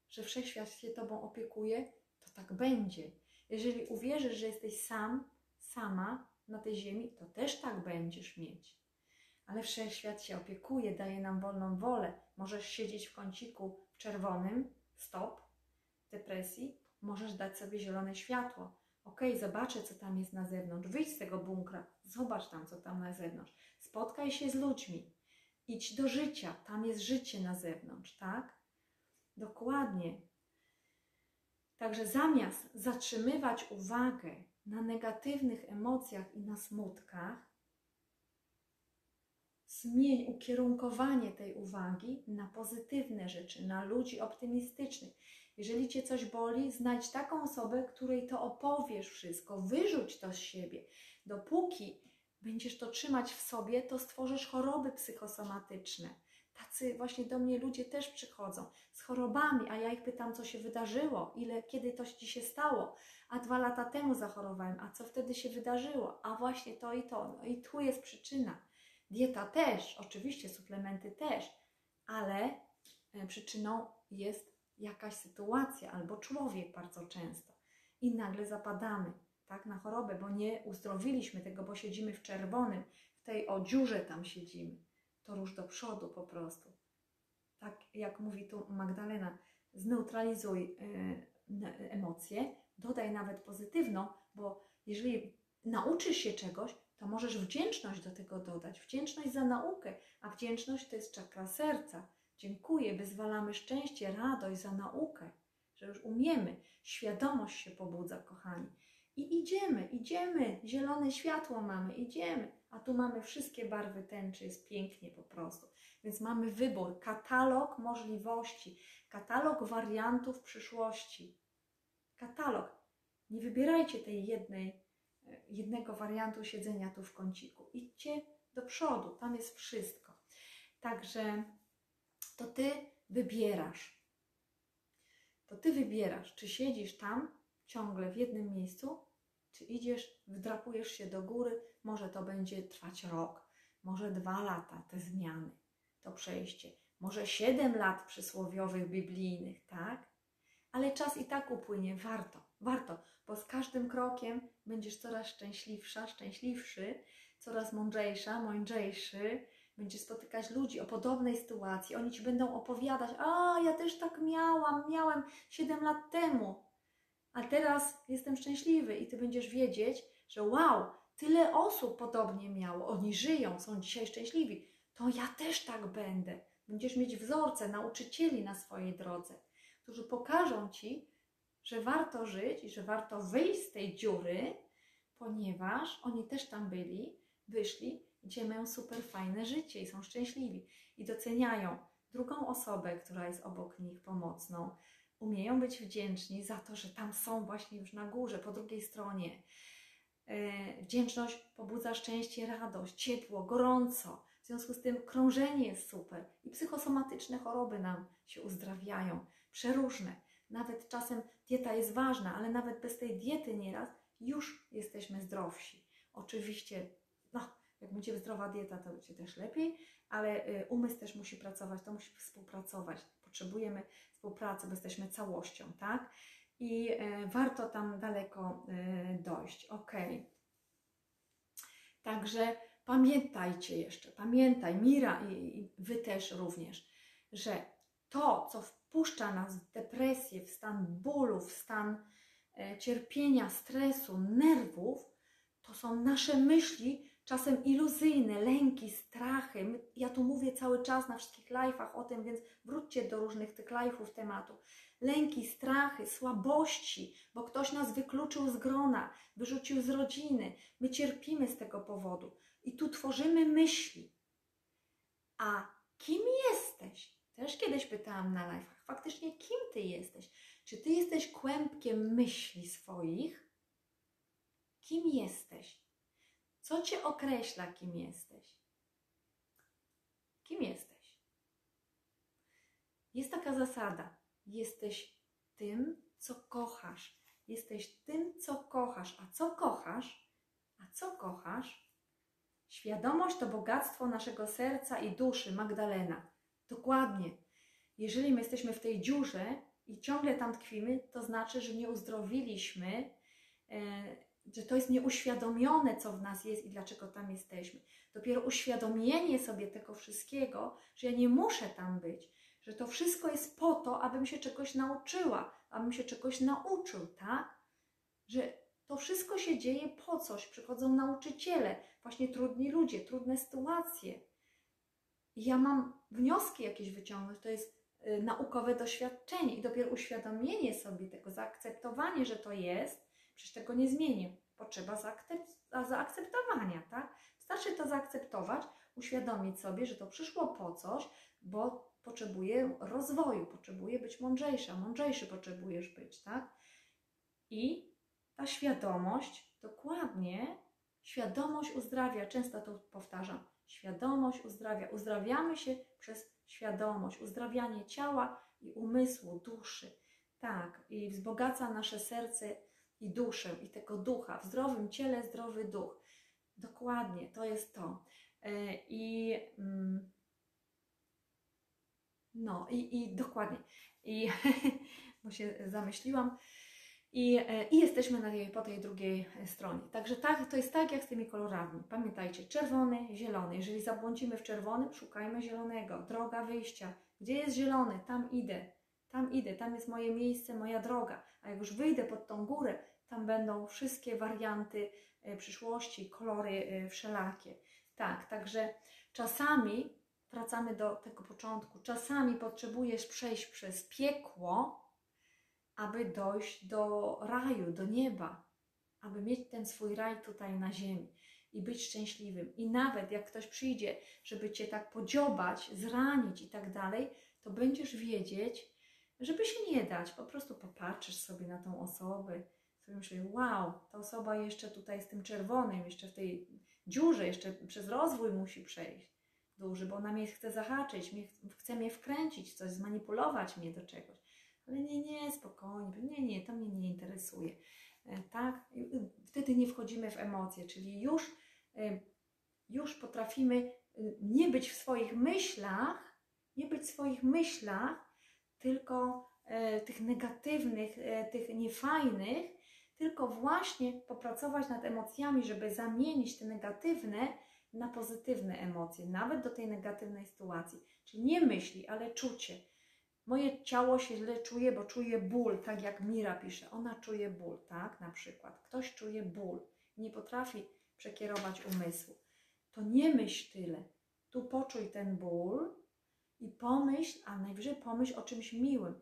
że wszechświat się Tobą opiekuje, to tak będzie. Jeżeli uwierzysz, że jesteś sam, sama na tej ziemi, to też tak będziesz mieć. Ale wszechświat się opiekuje, daje nam wolną wolę. Możesz siedzieć w kąciku czerwonym, stop, depresji, możesz dać sobie zielone światło. Ok, zobaczę, co tam jest na zewnątrz. Wyjdź z tego bunkra, zobacz tam, co tam na zewnątrz. Spotkaj się z ludźmi. Idź do życia, tam jest życie na zewnątrz, tak? Dokładnie. Także zamiast zatrzymywać uwagę na negatywnych emocjach i na smutkach, zmień ukierunkowanie tej uwagi na pozytywne rzeczy, na ludzi optymistycznych. Jeżeli cię coś boli, znajdź taką osobę, której to opowiesz wszystko, wyrzuć to z siebie. Dopóki będziesz to trzymać w sobie, to stworzysz choroby psychosomatyczne. Tacy właśnie do mnie ludzie też przychodzą z chorobami, a ja ich pytam, co się wydarzyło, ile, kiedy to ci się stało. A dwa lata temu zachorowałem, a co wtedy się wydarzyło? A właśnie to i to. No i tu jest przyczyna. Dieta też, oczywiście suplementy też, ale e, przyczyną jest jakaś sytuacja albo człowiek bardzo często. I nagle zapadamy tak, na chorobę, bo nie uzdrowiliśmy tego, bo siedzimy w czerwonym, w tej o dziurze tam siedzimy. To rusz do przodu po prostu. Tak jak mówi tu Magdalena, zneutralizuj y, emocje, dodaj nawet pozytywną, bo jeżeli nauczysz się czegoś, to możesz wdzięczność do tego dodać. Wdzięczność za naukę, a wdzięczność to jest czakra serca. Dziękuję, wyzwalamy szczęście, radość za naukę, że już umiemy. Świadomość się pobudza, kochani. I idziemy, idziemy, zielone światło mamy, idziemy. A tu mamy wszystkie barwy tęczy, jest pięknie po prostu. Więc mamy wybór, katalog możliwości, katalog wariantów przyszłości. Katalog. Nie wybierajcie tej jednej, e, jednego wariantu siedzenia tu w kąciku. Idźcie do przodu, tam jest wszystko. Także to ty wybierasz. To ty wybierasz, czy siedzisz tam ciągle w jednym miejscu, czy idziesz, wdrapujesz się do góry, może to będzie trwać rok, może dwa lata te zmiany, to przejście, może siedem lat przysłowiowych, biblijnych, tak? Ale czas i tak upłynie, warto, warto, bo z każdym krokiem będziesz coraz szczęśliwsza, szczęśliwszy, coraz mądrzejsza, mądrzejszy, będziesz spotykać ludzi o podobnej sytuacji, oni ci będą opowiadać, a ja też tak miałam, miałem 7 lat temu, a teraz jestem szczęśliwy i ty będziesz wiedzieć, że wow, tyle osób podobnie miało, oni żyją, są dzisiaj szczęśliwi, to ja też tak będę. Będziesz mieć wzorce, nauczycieli na swojej drodze, którzy pokażą ci, że warto żyć i że warto wyjść z tej dziury, ponieważ oni też tam byli, wyszli, dzisiaj mają super fajne życie i są szczęśliwi i doceniają drugą osobę, która jest obok nich pomocną, umieją być wdzięczni za to, że tam są właśnie już na górze, po drugiej stronie. E, wdzięczność pobudza szczęście, radość, ciepło, gorąco. W związku z tym krążenie jest super i psychosomatyczne choroby nam się uzdrawiają, przeróżne. Nawet czasem dieta jest ważna, ale nawet bez tej diety nieraz już jesteśmy zdrowsi. Oczywiście, no, jak będzie zdrowa dieta, to będzie też lepiej, ale y, umysł też musi pracować, to musi współpracować. Potrzebujemy współpracy, bo jesteśmy całością, tak? I y, warto tam daleko y, dojść. Ok. Także pamiętajcie jeszcze, pamiętaj, Mira i Wy też również, że to, co wpuszcza nas w depresję, w stan bólu, w stan e, cierpienia, stresu, nerwów, to są nasze myśli, czasem iluzyjne, lęki, strachy. Ja tu mówię cały czas na wszystkich live'ach o tym, więc wróćcie do różnych tych live'ów tematu. Lęki, strachy, słabości, bo ktoś nas wykluczył z grona, wyrzucił z rodziny. My cierpimy z tego powodu. I tu tworzymy myśli. A kim jesteś? Też kiedyś pytałam na live'ach. Faktycznie kim ty jesteś? Czy ty jesteś kłębkiem myśli swoich? Kim jesteś? Co cię określa, kim jesteś? Kim jesteś? Jest taka zasada. Jesteś tym, co kochasz. Jesteś tym, co kochasz. A co kochasz? A co kochasz? Świadomość to bogactwo naszego serca i duszy, Magdalena. Dokładnie. Jeżeli my jesteśmy w tej dziurze i ciągle tam tkwimy, to znaczy, że nie uzdrowiliśmy, e, że to jest nieuświadomione, co w nas jest i dlaczego tam jesteśmy. Dopiero uświadomienie sobie tego wszystkiego, że ja nie muszę tam być, że to wszystko jest po to, abym się czegoś nauczyła, abym się czegoś nauczył, tak? Że to wszystko się dzieje po coś. Przychodzą nauczyciele, właśnie trudni ludzie, trudne sytuacje. I ja mam wnioski jakieś wyciągnąć. To jest y, naukowe doświadczenie i dopiero uświadomienie sobie tego, zaakceptowanie, że to jest, przecież tego nie zmienię. Potrzeba zaakcep- zaakceptowania, tak? Wystarczy to zaakceptować, uświadomić sobie, że to przyszło po coś, bo potrzebuję rozwoju, potrzebuję być mądrzejsza, mądrzejszy potrzebujesz być, tak? I ta świadomość, dokładnie, świadomość uzdrawia, często to powtarzam, świadomość uzdrawia. Uzdrawiamy się przez świadomość, uzdrawianie ciała i umysłu, duszy. Tak, i wzbogaca nasze serce i duszę, i tego ducha. W zdrowym ciele zdrowy duch. Dokładnie, to jest to. E, I mm, no, i, i dokładnie. I bo się zamyśliłam. I, e, I jesteśmy na tej, po tej drugiej stronie. Także tak, to jest tak jak z tymi kolorami. Pamiętajcie, czerwony, zielony. Jeżeli zabłądzimy w czerwonym, szukajmy zielonego. Droga wyjścia. Gdzie jest zielony? Tam idę. Tam idę, tam jest moje miejsce, moja droga. A jak już wyjdę pod tą górę, tam będą wszystkie warianty e, przyszłości, kolory e, wszelakie. Tak, także czasami wracamy do tego początku. Czasami potrzebujesz przejść przez piekło, aby dojść do raju, do nieba, aby mieć ten swój raj tutaj na ziemi i być szczęśliwym. I nawet jak ktoś przyjdzie, żeby cię tak podziobać, zranić i tak dalej, to będziesz wiedzieć, żeby się nie dać. Po prostu popatrzysz sobie na tą osobę, sobie myślisz, wow, ta osoba jeszcze tutaj z tym czerwonym, jeszcze w tej dziurze, jeszcze przez rozwój musi przejść duży, bo ona mnie chce zahaczyć, mnie, chce mnie wkręcić, coś zmanipulować mnie do czegoś. Ale nie, nie, spokojnie, nie, nie, to mnie nie interesuje. E, tak? Wtedy nie wchodzimy w emocje, czyli już, e, już potrafimy e, nie być w swoich myślach, nie być w swoich myślach, tylko tych negatywnych, tych niefajnych, tylko właśnie popracować nad emocjami, żeby zamienić te negatywne na pozytywne emocje, nawet do tej negatywnej sytuacji. Czyli nie myśli, ale czucie. Moje ciało się źle czuje, bo czuje ból, tak jak Mira pisze. Ona czuje ból, tak? Na przykład. Ktoś czuje ból nie potrafi przekierować umysłu. To nie myśl tyle. Tu poczuj ten ból i pomyśl, a najwyżej pomyśl o czymś miłym.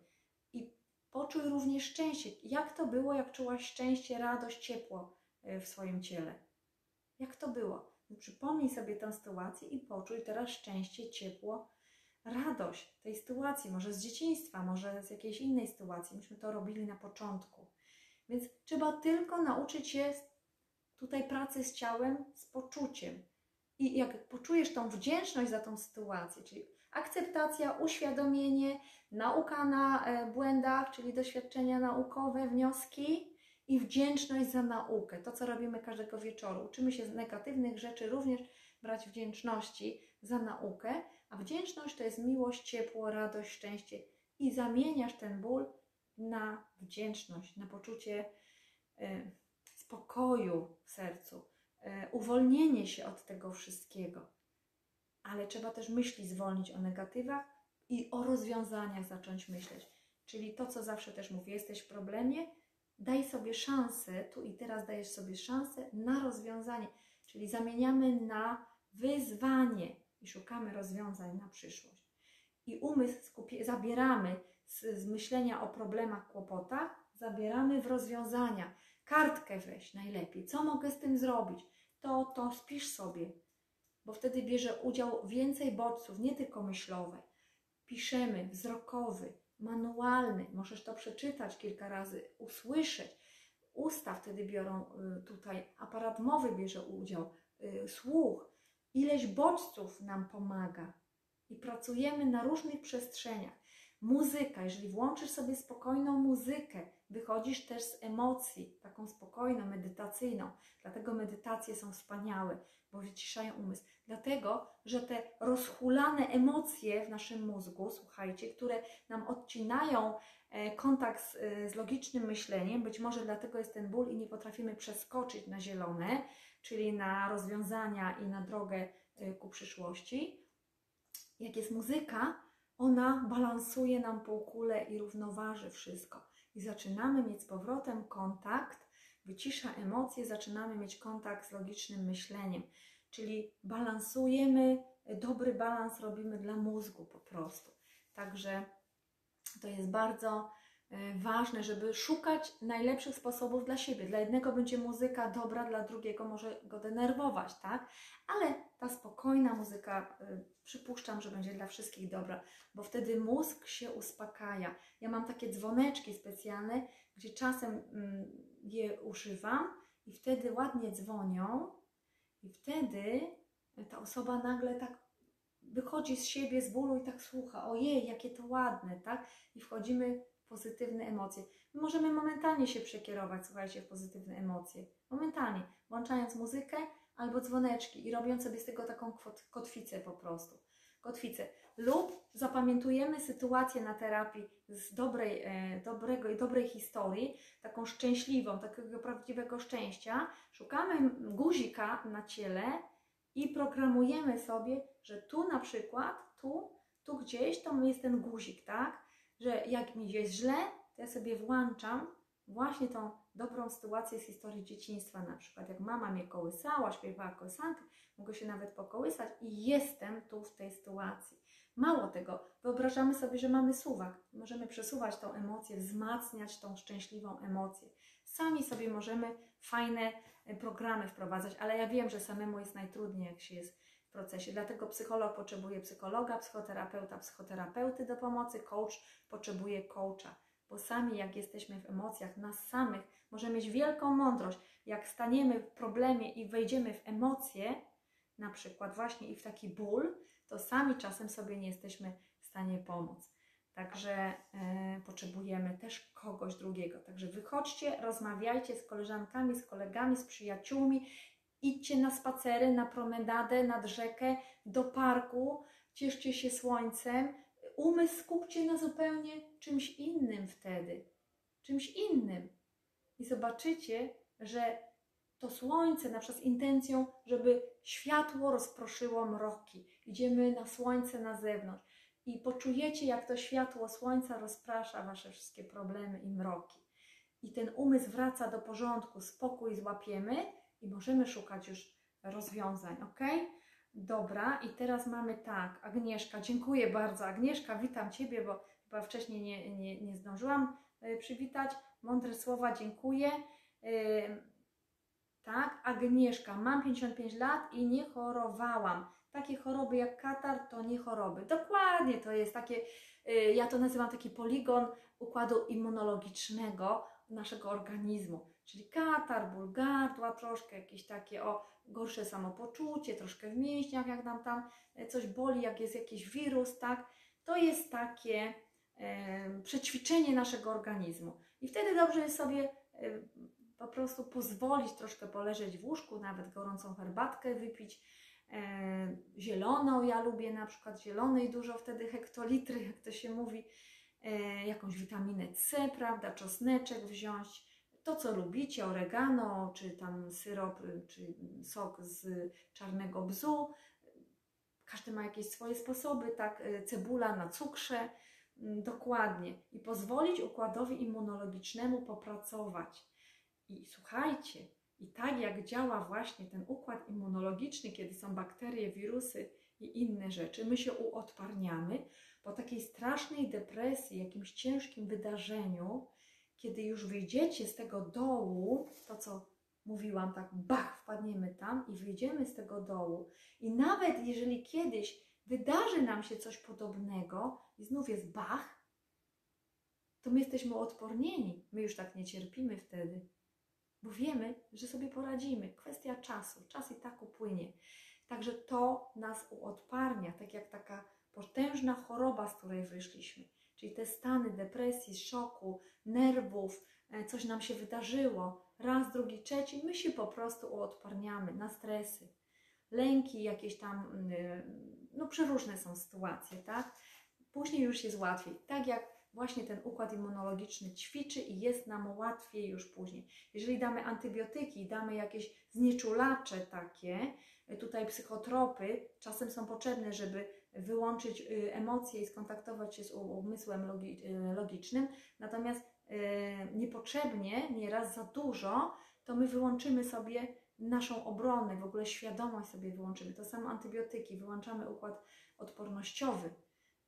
I poczuj również szczęście. Jak to było, jak czułaś szczęście, radość, ciepło e, w swoim ciele? Jak to było? Przypomnij sobie tę sytuację i poczuj teraz szczęście, ciepło, radość tej sytuacji, może z dzieciństwa, może z jakiejś innej sytuacji. Myśmy to robili na początku. Więc trzeba tylko nauczyć się tutaj pracy z ciałem, z poczuciem. I jak poczujesz tą wdzięczność za tą sytuację, czyli akceptacja, uświadomienie, nauka na e, błędach, czyli doświadczenia naukowe, wnioski, i wdzięczność za naukę. To, co robimy każdego wieczoru. Uczymy się z negatywnych rzeczy również brać wdzięczności za naukę, a wdzięczność to jest miłość, ciepło, radość, szczęście i zamieniasz ten ból na wdzięczność, na poczucie y, spokoju w sercu, y, uwolnienie się od tego wszystkiego. Ale trzeba też myśli zwolnić o negatywach i o rozwiązaniach zacząć myśleć. Czyli to, co zawsze też mówię, jesteś w problemie, daj sobie szansę, tu i teraz dajesz sobie szansę na rozwiązanie, czyli zamieniamy na wyzwanie i szukamy rozwiązań na przyszłość. I umysł skupie, zabieramy z, z myślenia o problemach, kłopotach, zabieramy w rozwiązania. Kartkę weź najlepiej. Co mogę z tym zrobić? To, to spisz sobie, bo wtedy bierze udział więcej bodźców, nie tylko myślowe. Piszemy, wzrokowy, manualny. Możesz to przeczytać kilka razy, usłyszeć. Usta wtedy biorą y, tutaj, aparat mowy bierze udział, y, słuch. Ileś bodźców nam pomaga i pracujemy na różnych przestrzeniach. Muzyka, jeżeli włączysz sobie spokojną muzykę, wychodzisz też z emocji, taką spokojną, medytacyjną. Dlatego medytacje są wspaniałe, bo wyciszają umysł. Dlatego, że te rozhulane emocje w naszym mózgu, słuchajcie, które nam odcinają e, kontakt z, e, z logicznym myśleniem, być może dlatego jest ten ból i nie potrafimy przeskoczyć na zielone, czyli na rozwiązania i na drogę e, ku przyszłości. Jak jest muzyka, ona balansuje nam półkulę i równoważy wszystko. I zaczynamy mieć z powrotem kontakt, wycisza emocje, zaczynamy mieć kontakt z logicznym myśleniem. Czyli balansujemy, dobry balans robimy dla mózgu po prostu. Także to jest bardzo ważne, żeby szukać najlepszych sposobów dla siebie. Dla jednego będzie muzyka dobra, dla drugiego może go denerwować, tak? Ale ta spokojna muzyka, e, przypuszczam, że będzie dla wszystkich dobra, bo wtedy mózg się uspokaja. Ja mam takie dzwoneczki specjalne, gdzie czasem mm, je używam i wtedy ładnie dzwonią i wtedy ta osoba nagle tak wychodzi z siebie, z bólu i tak słucha, ojej, jakie to ładne, tak? I wchodzimy pozytywne emocje. My możemy momentalnie się przekierować, słuchajcie, w pozytywne emocje. Momentalnie, włączając muzykę albo dzwoneczki i robiąc sobie z tego taką kotwicę po prostu. Kotwicę. Lub zapamiętujemy sytuację na terapii z dobrej, e, dobrego i dobrej historii, taką szczęśliwą, takiego prawdziwego szczęścia. Szukamy guzika na ciele i programujemy sobie, że tu na przykład, tu, tu gdzieś to jest ten guzik, tak? Że jak mi jest źle, to ja sobie włączam właśnie tą dobrą sytuację z historii dzieciństwa, na przykład jak mama mnie kołysała, śpiewała kołysankę, mogę się nawet pokołysać i jestem tu w tej sytuacji. Mało tego, wyobrażamy sobie, że mamy suwak. Możemy przesuwać tą emocję, wzmacniać tą szczęśliwą emocję. Sami sobie możemy fajne programy wprowadzać, ale ja wiem, że samemu jest najtrudniej, jak się jest procesie. Dlatego psycholog potrzebuje psychologa, psychoterapeuta, psychoterapeuty do pomocy, coach potrzebuje coacha. Bo sami, jak jesteśmy w emocjach, nas samych, możemy mieć wielką mądrość. Jak staniemy w problemie i wejdziemy w emocje, na przykład właśnie i w taki ból, to sami czasem sobie nie jesteśmy w stanie pomóc. Także e, potrzebujemy też kogoś drugiego. Także wychodźcie, rozmawiajcie z koleżankami, z kolegami, z przyjaciółmi, idźcie na spacery, na promenadę, nad rzekę, do parku, cieszcie się słońcem. Umysł skupcie na zupełnie czymś innym wtedy. Czymś innym. I zobaczycie, że to słońce, na przykład z intencją, żeby światło rozproszyło mroki. Idziemy na słońce na zewnątrz i poczujecie, jak to światło słońca rozprasza wasze wszystkie problemy i mroki. I ten umysł wraca do porządku, spokój złapiemy i możemy szukać już rozwiązań, ok? Dobra, i teraz mamy tak, Agnieszka, dziękuję bardzo. Agnieszka, witam Ciebie, bo chyba wcześniej nie, nie, nie zdążyłam y, przywitać. Mądre słowa, dziękuję. Y, tak? Agnieszka, mam 55 lat i nie chorowałam. Takie choroby jak katar to nie choroby. Dokładnie, to jest takie, y, ja to nazywam taki poligon układu immunologicznego naszego organizmu. Czyli katar, ból gardła, troszkę jakieś takie o gorsze samopoczucie, troszkę w mięśniach, jak nam tam e, coś boli, jak jest jakiś wirus, tak? To jest takie e, przećwiczenie naszego organizmu. I wtedy dobrze jest sobie e, po prostu pozwolić troszkę poleżeć w łóżku, nawet gorącą herbatkę wypić. E, zieloną, ja lubię na przykład zielonej dużo, wtedy hektolitry, jak to się mówi, e, jakąś witaminę C, prawda, czosneczek wziąć, to co lubicie, oregano, czy tam syrop, czy sok z czarnego bzu. Każdy ma jakieś swoje sposoby, tak, e, cebula na cukrze, mm, dokładnie. I pozwolić układowi immunologicznemu popracować. I słuchajcie, i tak jak działa właśnie ten układ immunologiczny, kiedy są bakterie, wirusy i inne rzeczy, my się uodparniamy po takiej strasznej depresji, jakimś ciężkim wydarzeniu, kiedy już wyjdziecie z tego dołu, to co mówiłam, tak bach, wpadniemy tam i wyjdziemy z tego dołu. I nawet jeżeli kiedyś wydarzy nam się coś podobnego i znów jest bach, to my jesteśmy odpornieni. My już tak nie cierpimy wtedy bo wiemy, że sobie poradzimy. Kwestia czasu. Czas i tak upłynie. Także to nas uodparnia, tak jak taka potężna choroba, z której wyszliśmy. Czyli te stany depresji, szoku, nerwów, e, coś nam się wydarzyło, raz, drugi, trzeci, my się po prostu uodparniamy na stresy, lęki jakieś tam, mm, no przeróżne są sytuacje, tak? Później już jest łatwiej. Tak jak właśnie ten układ immunologiczny ćwiczy i jest nam łatwiej już później. Jeżeli damy antybiotyki, damy jakieś znieczulacze takie, y, tutaj psychotropy, czasem są potrzebne, żeby wyłączyć y, emocje i skontaktować się z umysłem y, logicznym, natomiast niepotrzebnie, nieraz za dużo, to my wyłączymy sobie naszą obronę, w ogóle świadomość sobie wyłączymy. To samo antybiotyki, wyłączamy układ odpornościowy.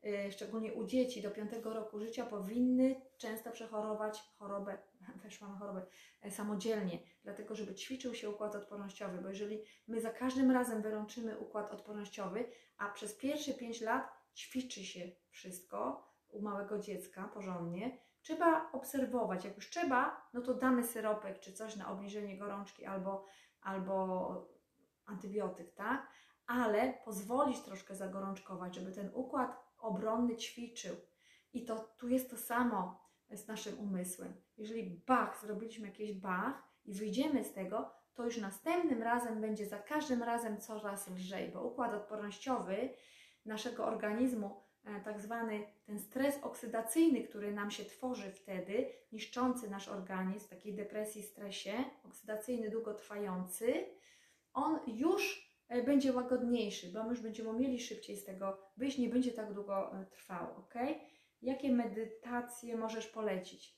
Y, szczególnie u dzieci do 5 roku życia, powinny często przechorować chorobę, weszłam chorobę e, samodzielnie, dlatego żeby ćwiczył się układ odpornościowy, bo jeżeli my za każdym razem wyłączymy układ odpornościowy, a przez pierwsze 5 lat ćwiczy się wszystko u małego dziecka porządnie, trzeba obserwować. Jak już trzeba, no to damy syropek czy coś na obniżenie gorączki albo, albo antybiotyk, tak? Ale pozwolić troszkę zagorączkować, żeby ten układ obronny ćwiczył. I to tu jest to samo z naszym umysłem. Jeżeli bach, zrobiliśmy jakiś bach i wyjdziemy z tego, to już następnym razem będzie za każdym razem coraz lżej, bo układ odpornościowy naszego organizmu, e, tak zwany ten stres oksydacyjny, który nam się tworzy wtedy, niszczący nasz organizm, w takiej depresji, stresie, oksydacyjny, długotrwający, on już E, będzie łagodniejszy, bo my już będziemy mieli szybciej z tego wyjść, nie będzie tak długo e, trwało, ok? Jakie medytacje możesz polecić?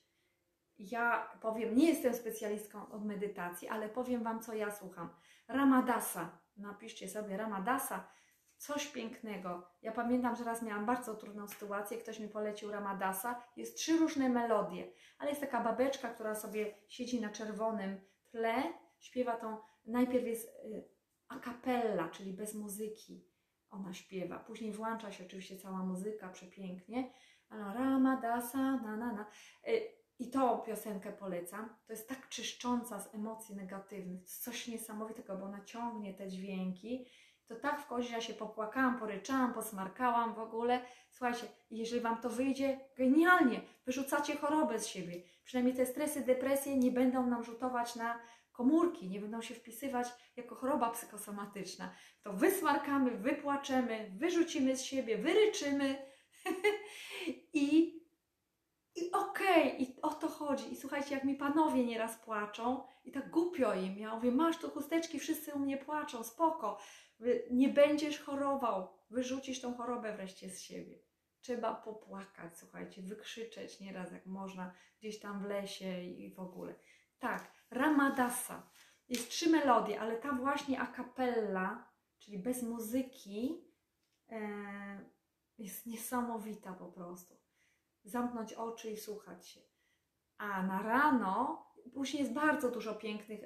Ja powiem, nie jestem specjalistką od medytacji, ale powiem Wam, co ja słucham. Ramadasa, napiszcie sobie Ramadasa, coś pięknego. Ja pamiętam, że raz miałam bardzo trudną sytuację, ktoś mi polecił Ramadasa. Jest trzy różne melodie, ale jest taka babeczka, która sobie siedzi na czerwonym tle, śpiewa tą, najpierw jest y, a cappella, czyli bez muzyki ona śpiewa. Później włącza się oczywiście cała muzyka przepięknie, ale Ramadasa, na na na. Y, I tą piosenkę polecam. To jest tak czyszcząca z emocji negatywnych. Coś niesamowitego, bo ona ciągnie te dźwięki. To tak w że ja się popłakałam, poryczałam, posmarkałam w ogóle. Słuchajcie, jeżeli Wam to wyjdzie, genialnie, wyrzucacie chorobę z siebie. Przynajmniej te stresy, depresje nie będą nam rzutować na komórki nie będą się wpisywać jako choroba psychosomatyczna, to wysmarkamy, wypłaczemy, wyrzucimy z siebie, wyryczymy i, i okej, okay, i o to chodzi. I słuchajcie, jak mi panowie nieraz płaczą i tak głupio im, ja mówię, masz tu chusteczki, wszyscy u mnie płaczą, spoko, nie będziesz chorował, wyrzucisz tą chorobę wreszcie z siebie. Trzeba popłakać, słuchajcie, wykrzyczeć nieraz jak można, gdzieś tam w lesie i w ogóle. Tak, Ramadasa. Jest trzy melodie, ale ta właśnie a cappella, czyli bez muzyki, e, jest niesamowita po prostu. Zamknąć oczy i słuchać się. A na rano, później jest bardzo dużo pięknych,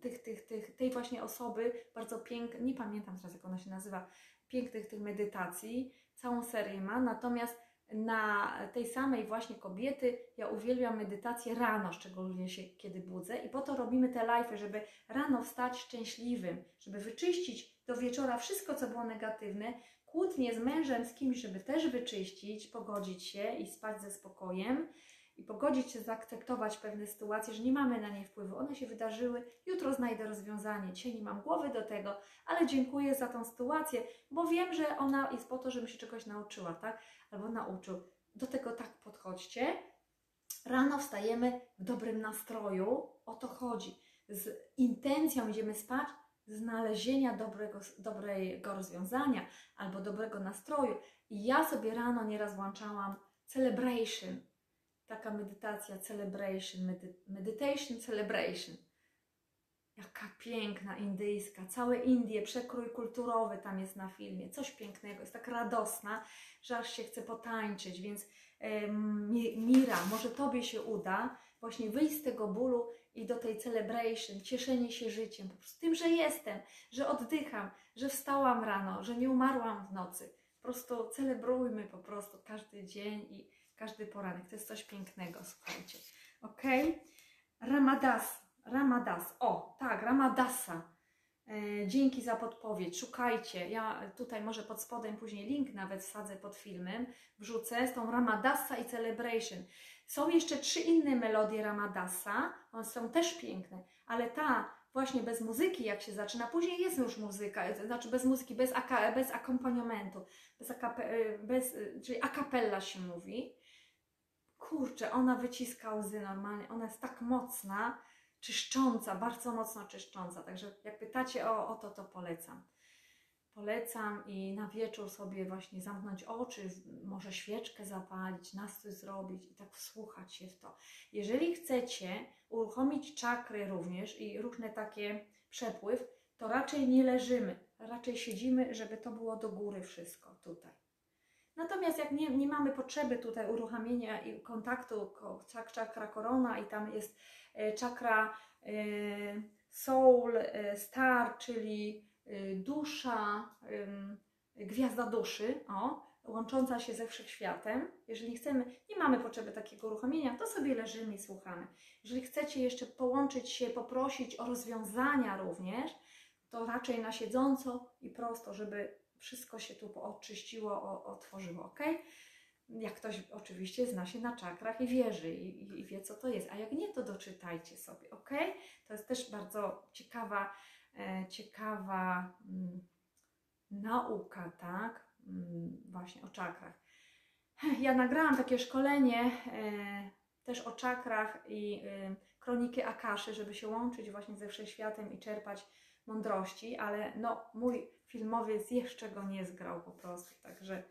tych, tych, tych, tej właśnie osoby, bardzo pięknych, nie pamiętam teraz jak ona się nazywa, pięknych tych medytacji, całą serię ma, natomiast na tej samej właśnie kobiety, ja uwielbiam medytację rano, szczególnie się kiedy budzę i po to robimy te live'y, żeby rano wstać szczęśliwym, żeby wyczyścić do wieczora wszystko, co było negatywne, kłótnie z mężem, z kimś, żeby też wyczyścić, pogodzić się i spać ze spokojem i pogodzić się, zaakceptować pewne sytuacje, że nie mamy na nie wpływu. One się wydarzyły, jutro znajdę rozwiązanie. Dzisiaj nie mam głowy do tego, ale dziękuję za tą sytuację, bo wiem, że ona jest po to, żebym się czegoś nauczyła, tak? Albo nauczył. Do tego tak podchodźcie. Rano wstajemy w dobrym nastroju, o to chodzi. Z intencją idziemy spać, znalezienia dobrego, dobrego rozwiązania albo dobrego nastroju. I ja sobie rano nieraz włączałam celebration, taka medytacja, celebration, medy meditation, celebration. Jaka piękna indyjska, całe Indie, przekrój kulturowy tam jest na filmie, coś pięknego, jest tak radosna, że aż się chce potańczyć, więc Mira, może Tobie się uda właśnie wyjść z tego bólu i do tej celebration, cieszenie się życiem, po prostu tym, że jestem, że oddycham, że wstałam rano, że nie umarłam w nocy. Po prostu celebrujmy po prostu każdy dzień i każdy poranek. To jest coś pięknego, słuchajcie. Ok? Ramadas, Ramadas. O, tak, Ramadasa. E, Dzięki za podpowiedź. Szukajcie. Ja tutaj może pod spodem później link nawet wsadzę pod filmem. Wrzucę z tą Ramadassa i Celebration. Są jeszcze trzy inne melodie Ramadassa. One są też piękne, ale ta właśnie bez muzyki, jak się zaczyna, później jest już muzyka, znaczy bez muzyki, bez, aka, bez akompaniamentu, bez, akape, bez, czyli a cappella się mówi. Kurczę, ona wyciska łzy normalnie, ona jest tak mocna, czyszcząca, bardzo mocno czyszcząca. Także jak pytacie o, o to, to polecam. Polecam i na wieczór sobie właśnie zamknąć oczy, może świeczkę zapalić, nastrój zrobić i tak wsłuchać się w to. Jeżeli chcecie uruchomić czakry również i różne takie przepływ, to raczej nie leżymy, raczej siedzimy, żeby to było do góry wszystko tutaj. Natomiast jak nie, nie mamy potrzeby tutaj uruchamienia i kontaktu ko- czak, czakra korona i tam jest e, czakra e, soul, e, star, czyli dusza, ym, gwiazda duszy, o, łącząca się ze wszechświatem. Jeżeli chcemy, nie mamy potrzeby takiego uruchomienia, to sobie leżymy i słuchamy. Jeżeli chcecie jeszcze połączyć się, poprosić o rozwiązania również, to raczej na siedząco i prosto, żeby wszystko się tu oczyściło, otworzyło, ok? Jak ktoś oczywiście zna się na czakrach i wierzy i, i, i wie, co to jest. A jak nie, to doczytajcie sobie, ok? To jest też bardzo ciekawa, ciekawa mm, nauka, tak? Mm, właśnie o czakrach. Ja nagrałam takie szkolenie e, też o czakrach i e, kroniki Akaszy, żeby się łączyć właśnie ze wszechświatem i czerpać mądrości, ale no mój filmowiec jeszcze go nie zgrał po prostu, także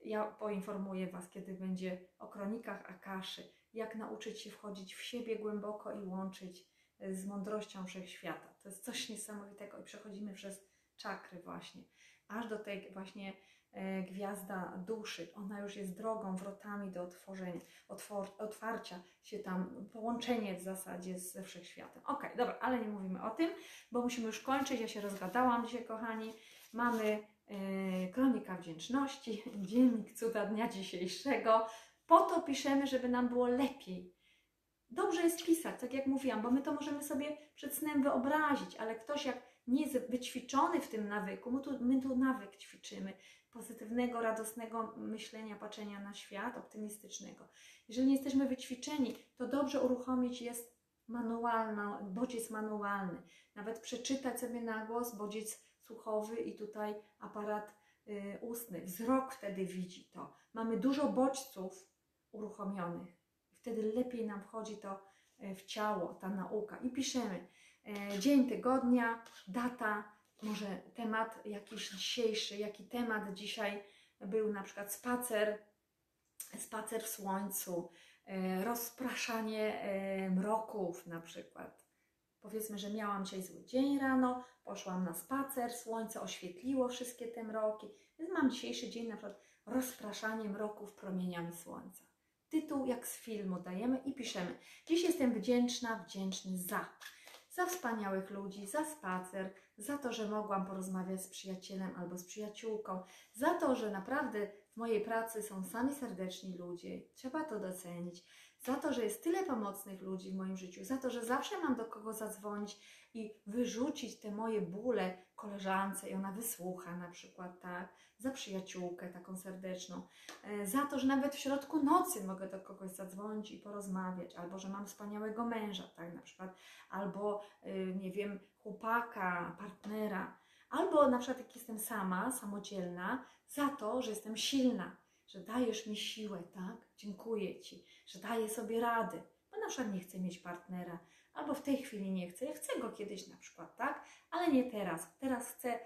ja poinformuję Was, kiedy będzie o kronikach Akaszy, jak nauczyć się wchodzić w siebie głęboko i łączyć e, z mądrością wszechświata. To jest coś niesamowitego i przechodzimy przez czakry właśnie, aż do tej właśnie e, gwiazda duszy. Ona już jest drogą, wrotami do otworzenia, otwor, otwarcia się tam, połączenie w zasadzie ze wszechświatem. Okej, dobra, ale nie mówimy o tym, bo musimy już kończyć. Ja się rozgadałam dzisiaj, kochani. Mamy e, kronika wdzięczności, dziennik cuda dnia dzisiejszego. Po to piszemy, żeby nam było lepiej. Dobrze jest pisać, tak jak mówiłam, bo my to możemy sobie przed snem wyobrazić, ale ktoś jak nie jest wyćwiczony w tym nawyku, my tu, my tu nawyk ćwiczymy, pozytywnego, radosnego myślenia, patrzenia na świat, optymistycznego. Jeżeli nie jesteśmy wyćwiczeni, to dobrze uruchomić jest manualna, bodziec manualny. Nawet przeczytać sobie na głos bodziec słuchowy i tutaj aparat y, ustny. Wzrok wtedy widzi to. Mamy dużo bodźców uruchomionych. Wtedy lepiej nam wchodzi to y, w ciało, ta nauka. I piszemy y, dzień tygodnia, data, może temat jakiś dzisiejszy, jaki temat dzisiaj był, na przykład spacer, spacer w słońcu, y, rozpraszanie mroków na przykład. Powiedzmy, że miałam dzisiaj zły dzień rano, poszłam na spacer, słońce oświetliło wszystkie te mroki, więc mam dzisiejszy dzień na przykład rozpraszanie mroków promieniami słońca. Tytuł jak z filmu dajemy i piszemy. Dziś jestem wdzięczna, wdzięczny za. Za wspaniałych ludzi, za spacer, za to, że mogłam porozmawiać z przyjacielem albo z przyjaciółką, za to, że naprawdę w mojej pracy są sami serdeczni ludzie, trzeba to docenić, za to, że jest tyle pomocnych ludzi w moim życiu, za to, że zawsze mam do kogo zadzwonić i wyrzucić te moje bóle koleżance i ona wysłucha na przykład, tak, za przyjaciółkę taką serdeczną, e, za to, że nawet w środku nocy mogę do kogoś zadzwonić i porozmawiać, albo że mam wspaniałego męża, tak, na przykład, albo, y, nie wiem, chłopaka, partnera, albo na przykład jak jestem sama, samodzielna, za to, że jestem silna, że dajesz mi siłę, tak, dziękuję Ci, że daję sobie rady, bo na przykład nie chcę mieć partnera, albo w tej chwili nie chcę, ja chcę go kiedyś na przykład, tak, ale nie teraz, teraz chcę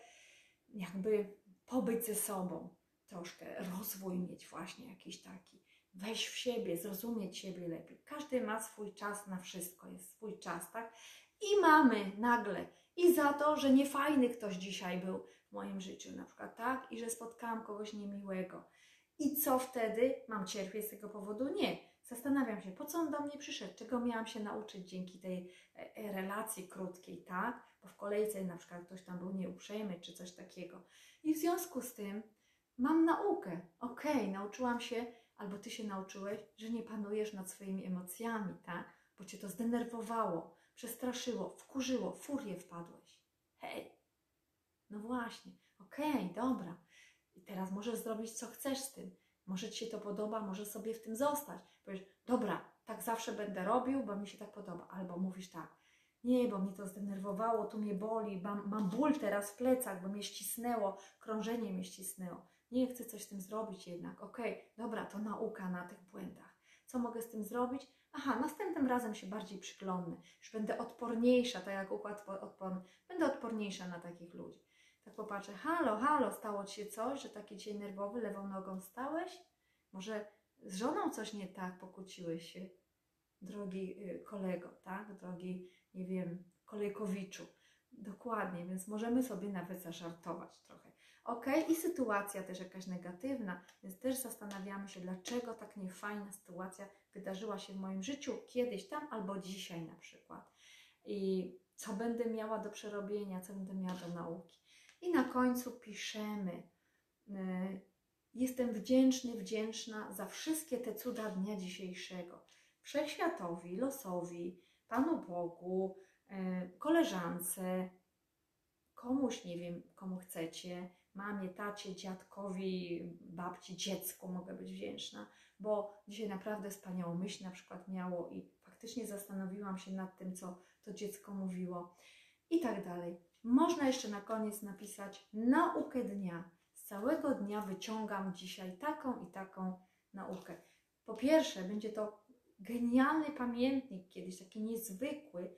jakby pobyć ze sobą, troszkę rozwój mieć właśnie jakiś taki, wejść w siebie, zrozumieć siebie lepiej. Każdy ma swój czas na wszystko, jest swój czas, tak? I mamy nagle i za to, że niefajny ktoś dzisiaj był w moim życiu, na przykład, tak? I że spotkałam kogoś niemiłego. I co wtedy? Mam cierpieć z tego powodu? Nie. Zastanawiam się, po co on do mnie przyszedł, czego miałam się nauczyć dzięki tej e, e, relacji krótkiej, tak? Bo w kolejce na przykład ktoś tam był nieuprzejmy czy coś takiego. I w związku z tym mam naukę. Okej, nauczyłam się, albo ty się nauczyłeś, że nie panujesz nad swoimi emocjami, tak? Bo cię to zdenerwowało, przestraszyło, wkurzyło, furię wpadłeś. Hej, No właśnie, okej, dobra. I teraz możesz zrobić, co chcesz z tym. Może ci się to podoba, może sobie w tym zostać. Powiesz, dobra, tak zawsze będę robił, bo mi się tak podoba. Albo mówisz tak, nie, bo mnie to zdenerwowało, tu mnie boli, mam, mam ból teraz w plecach, bo mnie ścisnęło, krążenie mnie ścisnęło. Nie chcę coś z tym zrobić jednak. Okej, dobra, to nauka na tych błędach. Co mogę z tym zrobić? Aha, następnym razem się bardziej przyglądnę. Już będę odporniejsza, tak jak układ po- odporny. Będę odporniejsza na takich ludzi. Tak popatrzę, halo, halo, stało Ci się coś, że taki dzisiaj nerwowy, lewą nogą stałeś? Może z żoną coś nie tak, pokłóciłeś się, drogi y, kolego, tak? Drogi, nie wiem, kolejkowiczu. Dokładnie, więc możemy sobie nawet zażartować trochę. Ok, i sytuacja też jakaś negatywna, więc też zastanawiamy się, dlaczego tak niefajna sytuacja wydarzyła się w moim życiu kiedyś tam albo dzisiaj na przykład. I co będę miała do przerobienia, co będę miała do nauki. I na końcu piszemy. y, Jestem wdzięczny, wdzięczna za wszystkie te cuda dnia dzisiejszego. Wszechświatowi, losowi, Panu Bogu, y, koleżance, komuś, nie wiem, komu chcecie, mamie, tacie, dziadkowi, babci, dziecku mogę być wdzięczna, bo dzisiaj naprawdę wspaniałą myśl na przykład miało i faktycznie zastanowiłam się nad tym, co to dziecko mówiło i tak dalej. Można jeszcze na koniec napisać naukę dnia. Z całego dnia wyciągam dzisiaj taką i taką naukę. Po pierwsze, będzie to genialny pamiętnik kiedyś, taki niezwykły.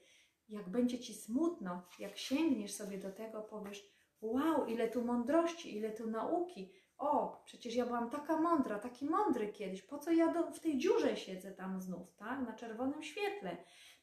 Jak będzie ci smutno, jak sięgniesz sobie do tego, powiesz: Wow, ile tu mądrości, ile tu nauki. O, przecież ja byłam taka mądra, taki mądry kiedyś. Po co ja do, w tej dziurze siedzę tam znów, tak? Na czerwonym świetle.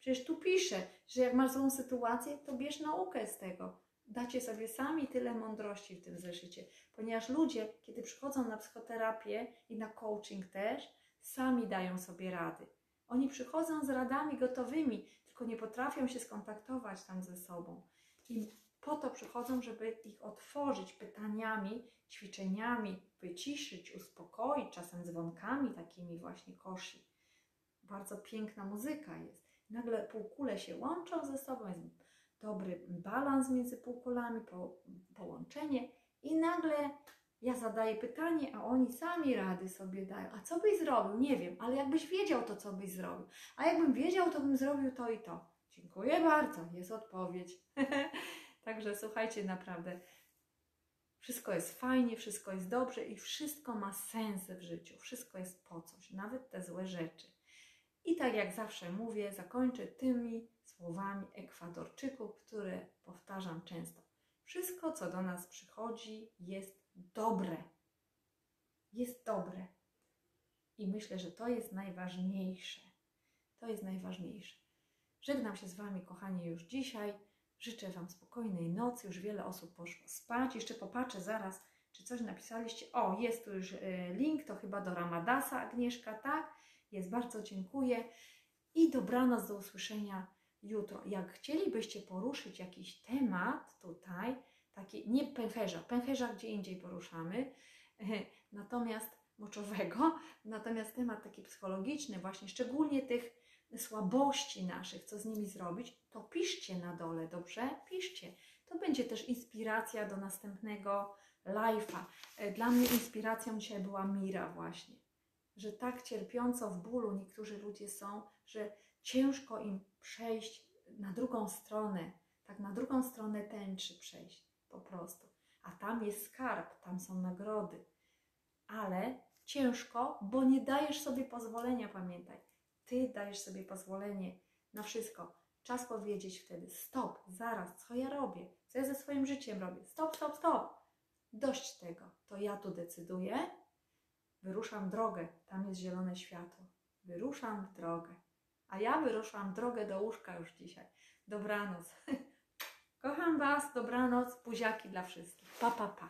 Przecież tu pisze, że jak masz złą sytuację, to bierz naukę z tego. Dacie sobie sami tyle mądrości w tym zeszycie, ponieważ ludzie, kiedy przychodzą na psychoterapię i na coaching też, sami dają sobie rady. Oni przychodzą z radami gotowymi, tylko nie potrafią się skontaktować tam ze sobą. I po to przychodzą, żeby ich otworzyć pytaniami, ćwiczeniami, wyciszyć, uspokoić, czasem dzwonkami takimi właśnie koszy. Bardzo piękna muzyka jest. Nagle półkule się łączą ze sobą, jest dobry balans między półkulami, po, połączenie i nagle ja zadaję pytanie, a oni sami rady sobie dają. A co byś zrobił? Nie wiem, ale jakbyś wiedział, to co byś zrobił? A jakbym wiedział, to bym zrobił to i to. Dziękuję bardzo, jest odpowiedź. Także słuchajcie, naprawdę wszystko jest fajnie, wszystko jest dobrze i wszystko ma sens w życiu. Wszystko jest po coś, nawet te złe rzeczy. I tak jak zawsze mówię, zakończę tymi słowami Ekwadorczyków, które powtarzam często. Wszystko, co do nas przychodzi, jest dobre. Jest dobre. I myślę, że to jest najważniejsze. To jest najważniejsze. Żegnam się z Wami, kochani, już dzisiaj. Życzę Wam spokojnej nocy. Już wiele osób poszło spać. Jeszcze popatrzę zaraz, czy coś napisaliście. O, jest tu już y, link, to chyba do Ramadasa, Agnieszka, tak? Jest, bardzo dziękuję. I dobranoc, do usłyszenia jutro. Jak chcielibyście poruszyć jakiś temat tutaj, taki, nie pęcherza, pęcherza gdzie indziej poruszamy, natomiast moczowego, natomiast temat taki psychologiczny, właśnie szczególnie tych słabości naszych, co z nimi zrobić, to piszcie na dole, dobrze? Piszcie. To będzie też inspiracja do następnego live'a. E, Dla mnie inspiracją dzisiaj była Mira właśnie, że tak cierpiąco w bólu niektórzy ludzie są, że ciężko im przejść na drugą stronę, tak na drugą stronę tęczy przejść po prostu. A tam jest skarb, tam są nagrody. Ale ciężko, bo nie dajesz sobie pozwolenia, pamiętaj. Ty dajesz sobie pozwolenie na wszystko. Czas powiedzieć wtedy: stop, zaraz, co ja robię? Co ja ze swoim życiem robię? Stop, stop, stop. Dość tego. To ja tu decyduję. Wyruszam drogę. Tam jest zielone światło. Wyruszam w drogę. A ja wyruszam drogę do łóżka już dzisiaj. Dobranoc. Kocham Was, dobranoc, buziaki dla wszystkich. Pa, pa, pa.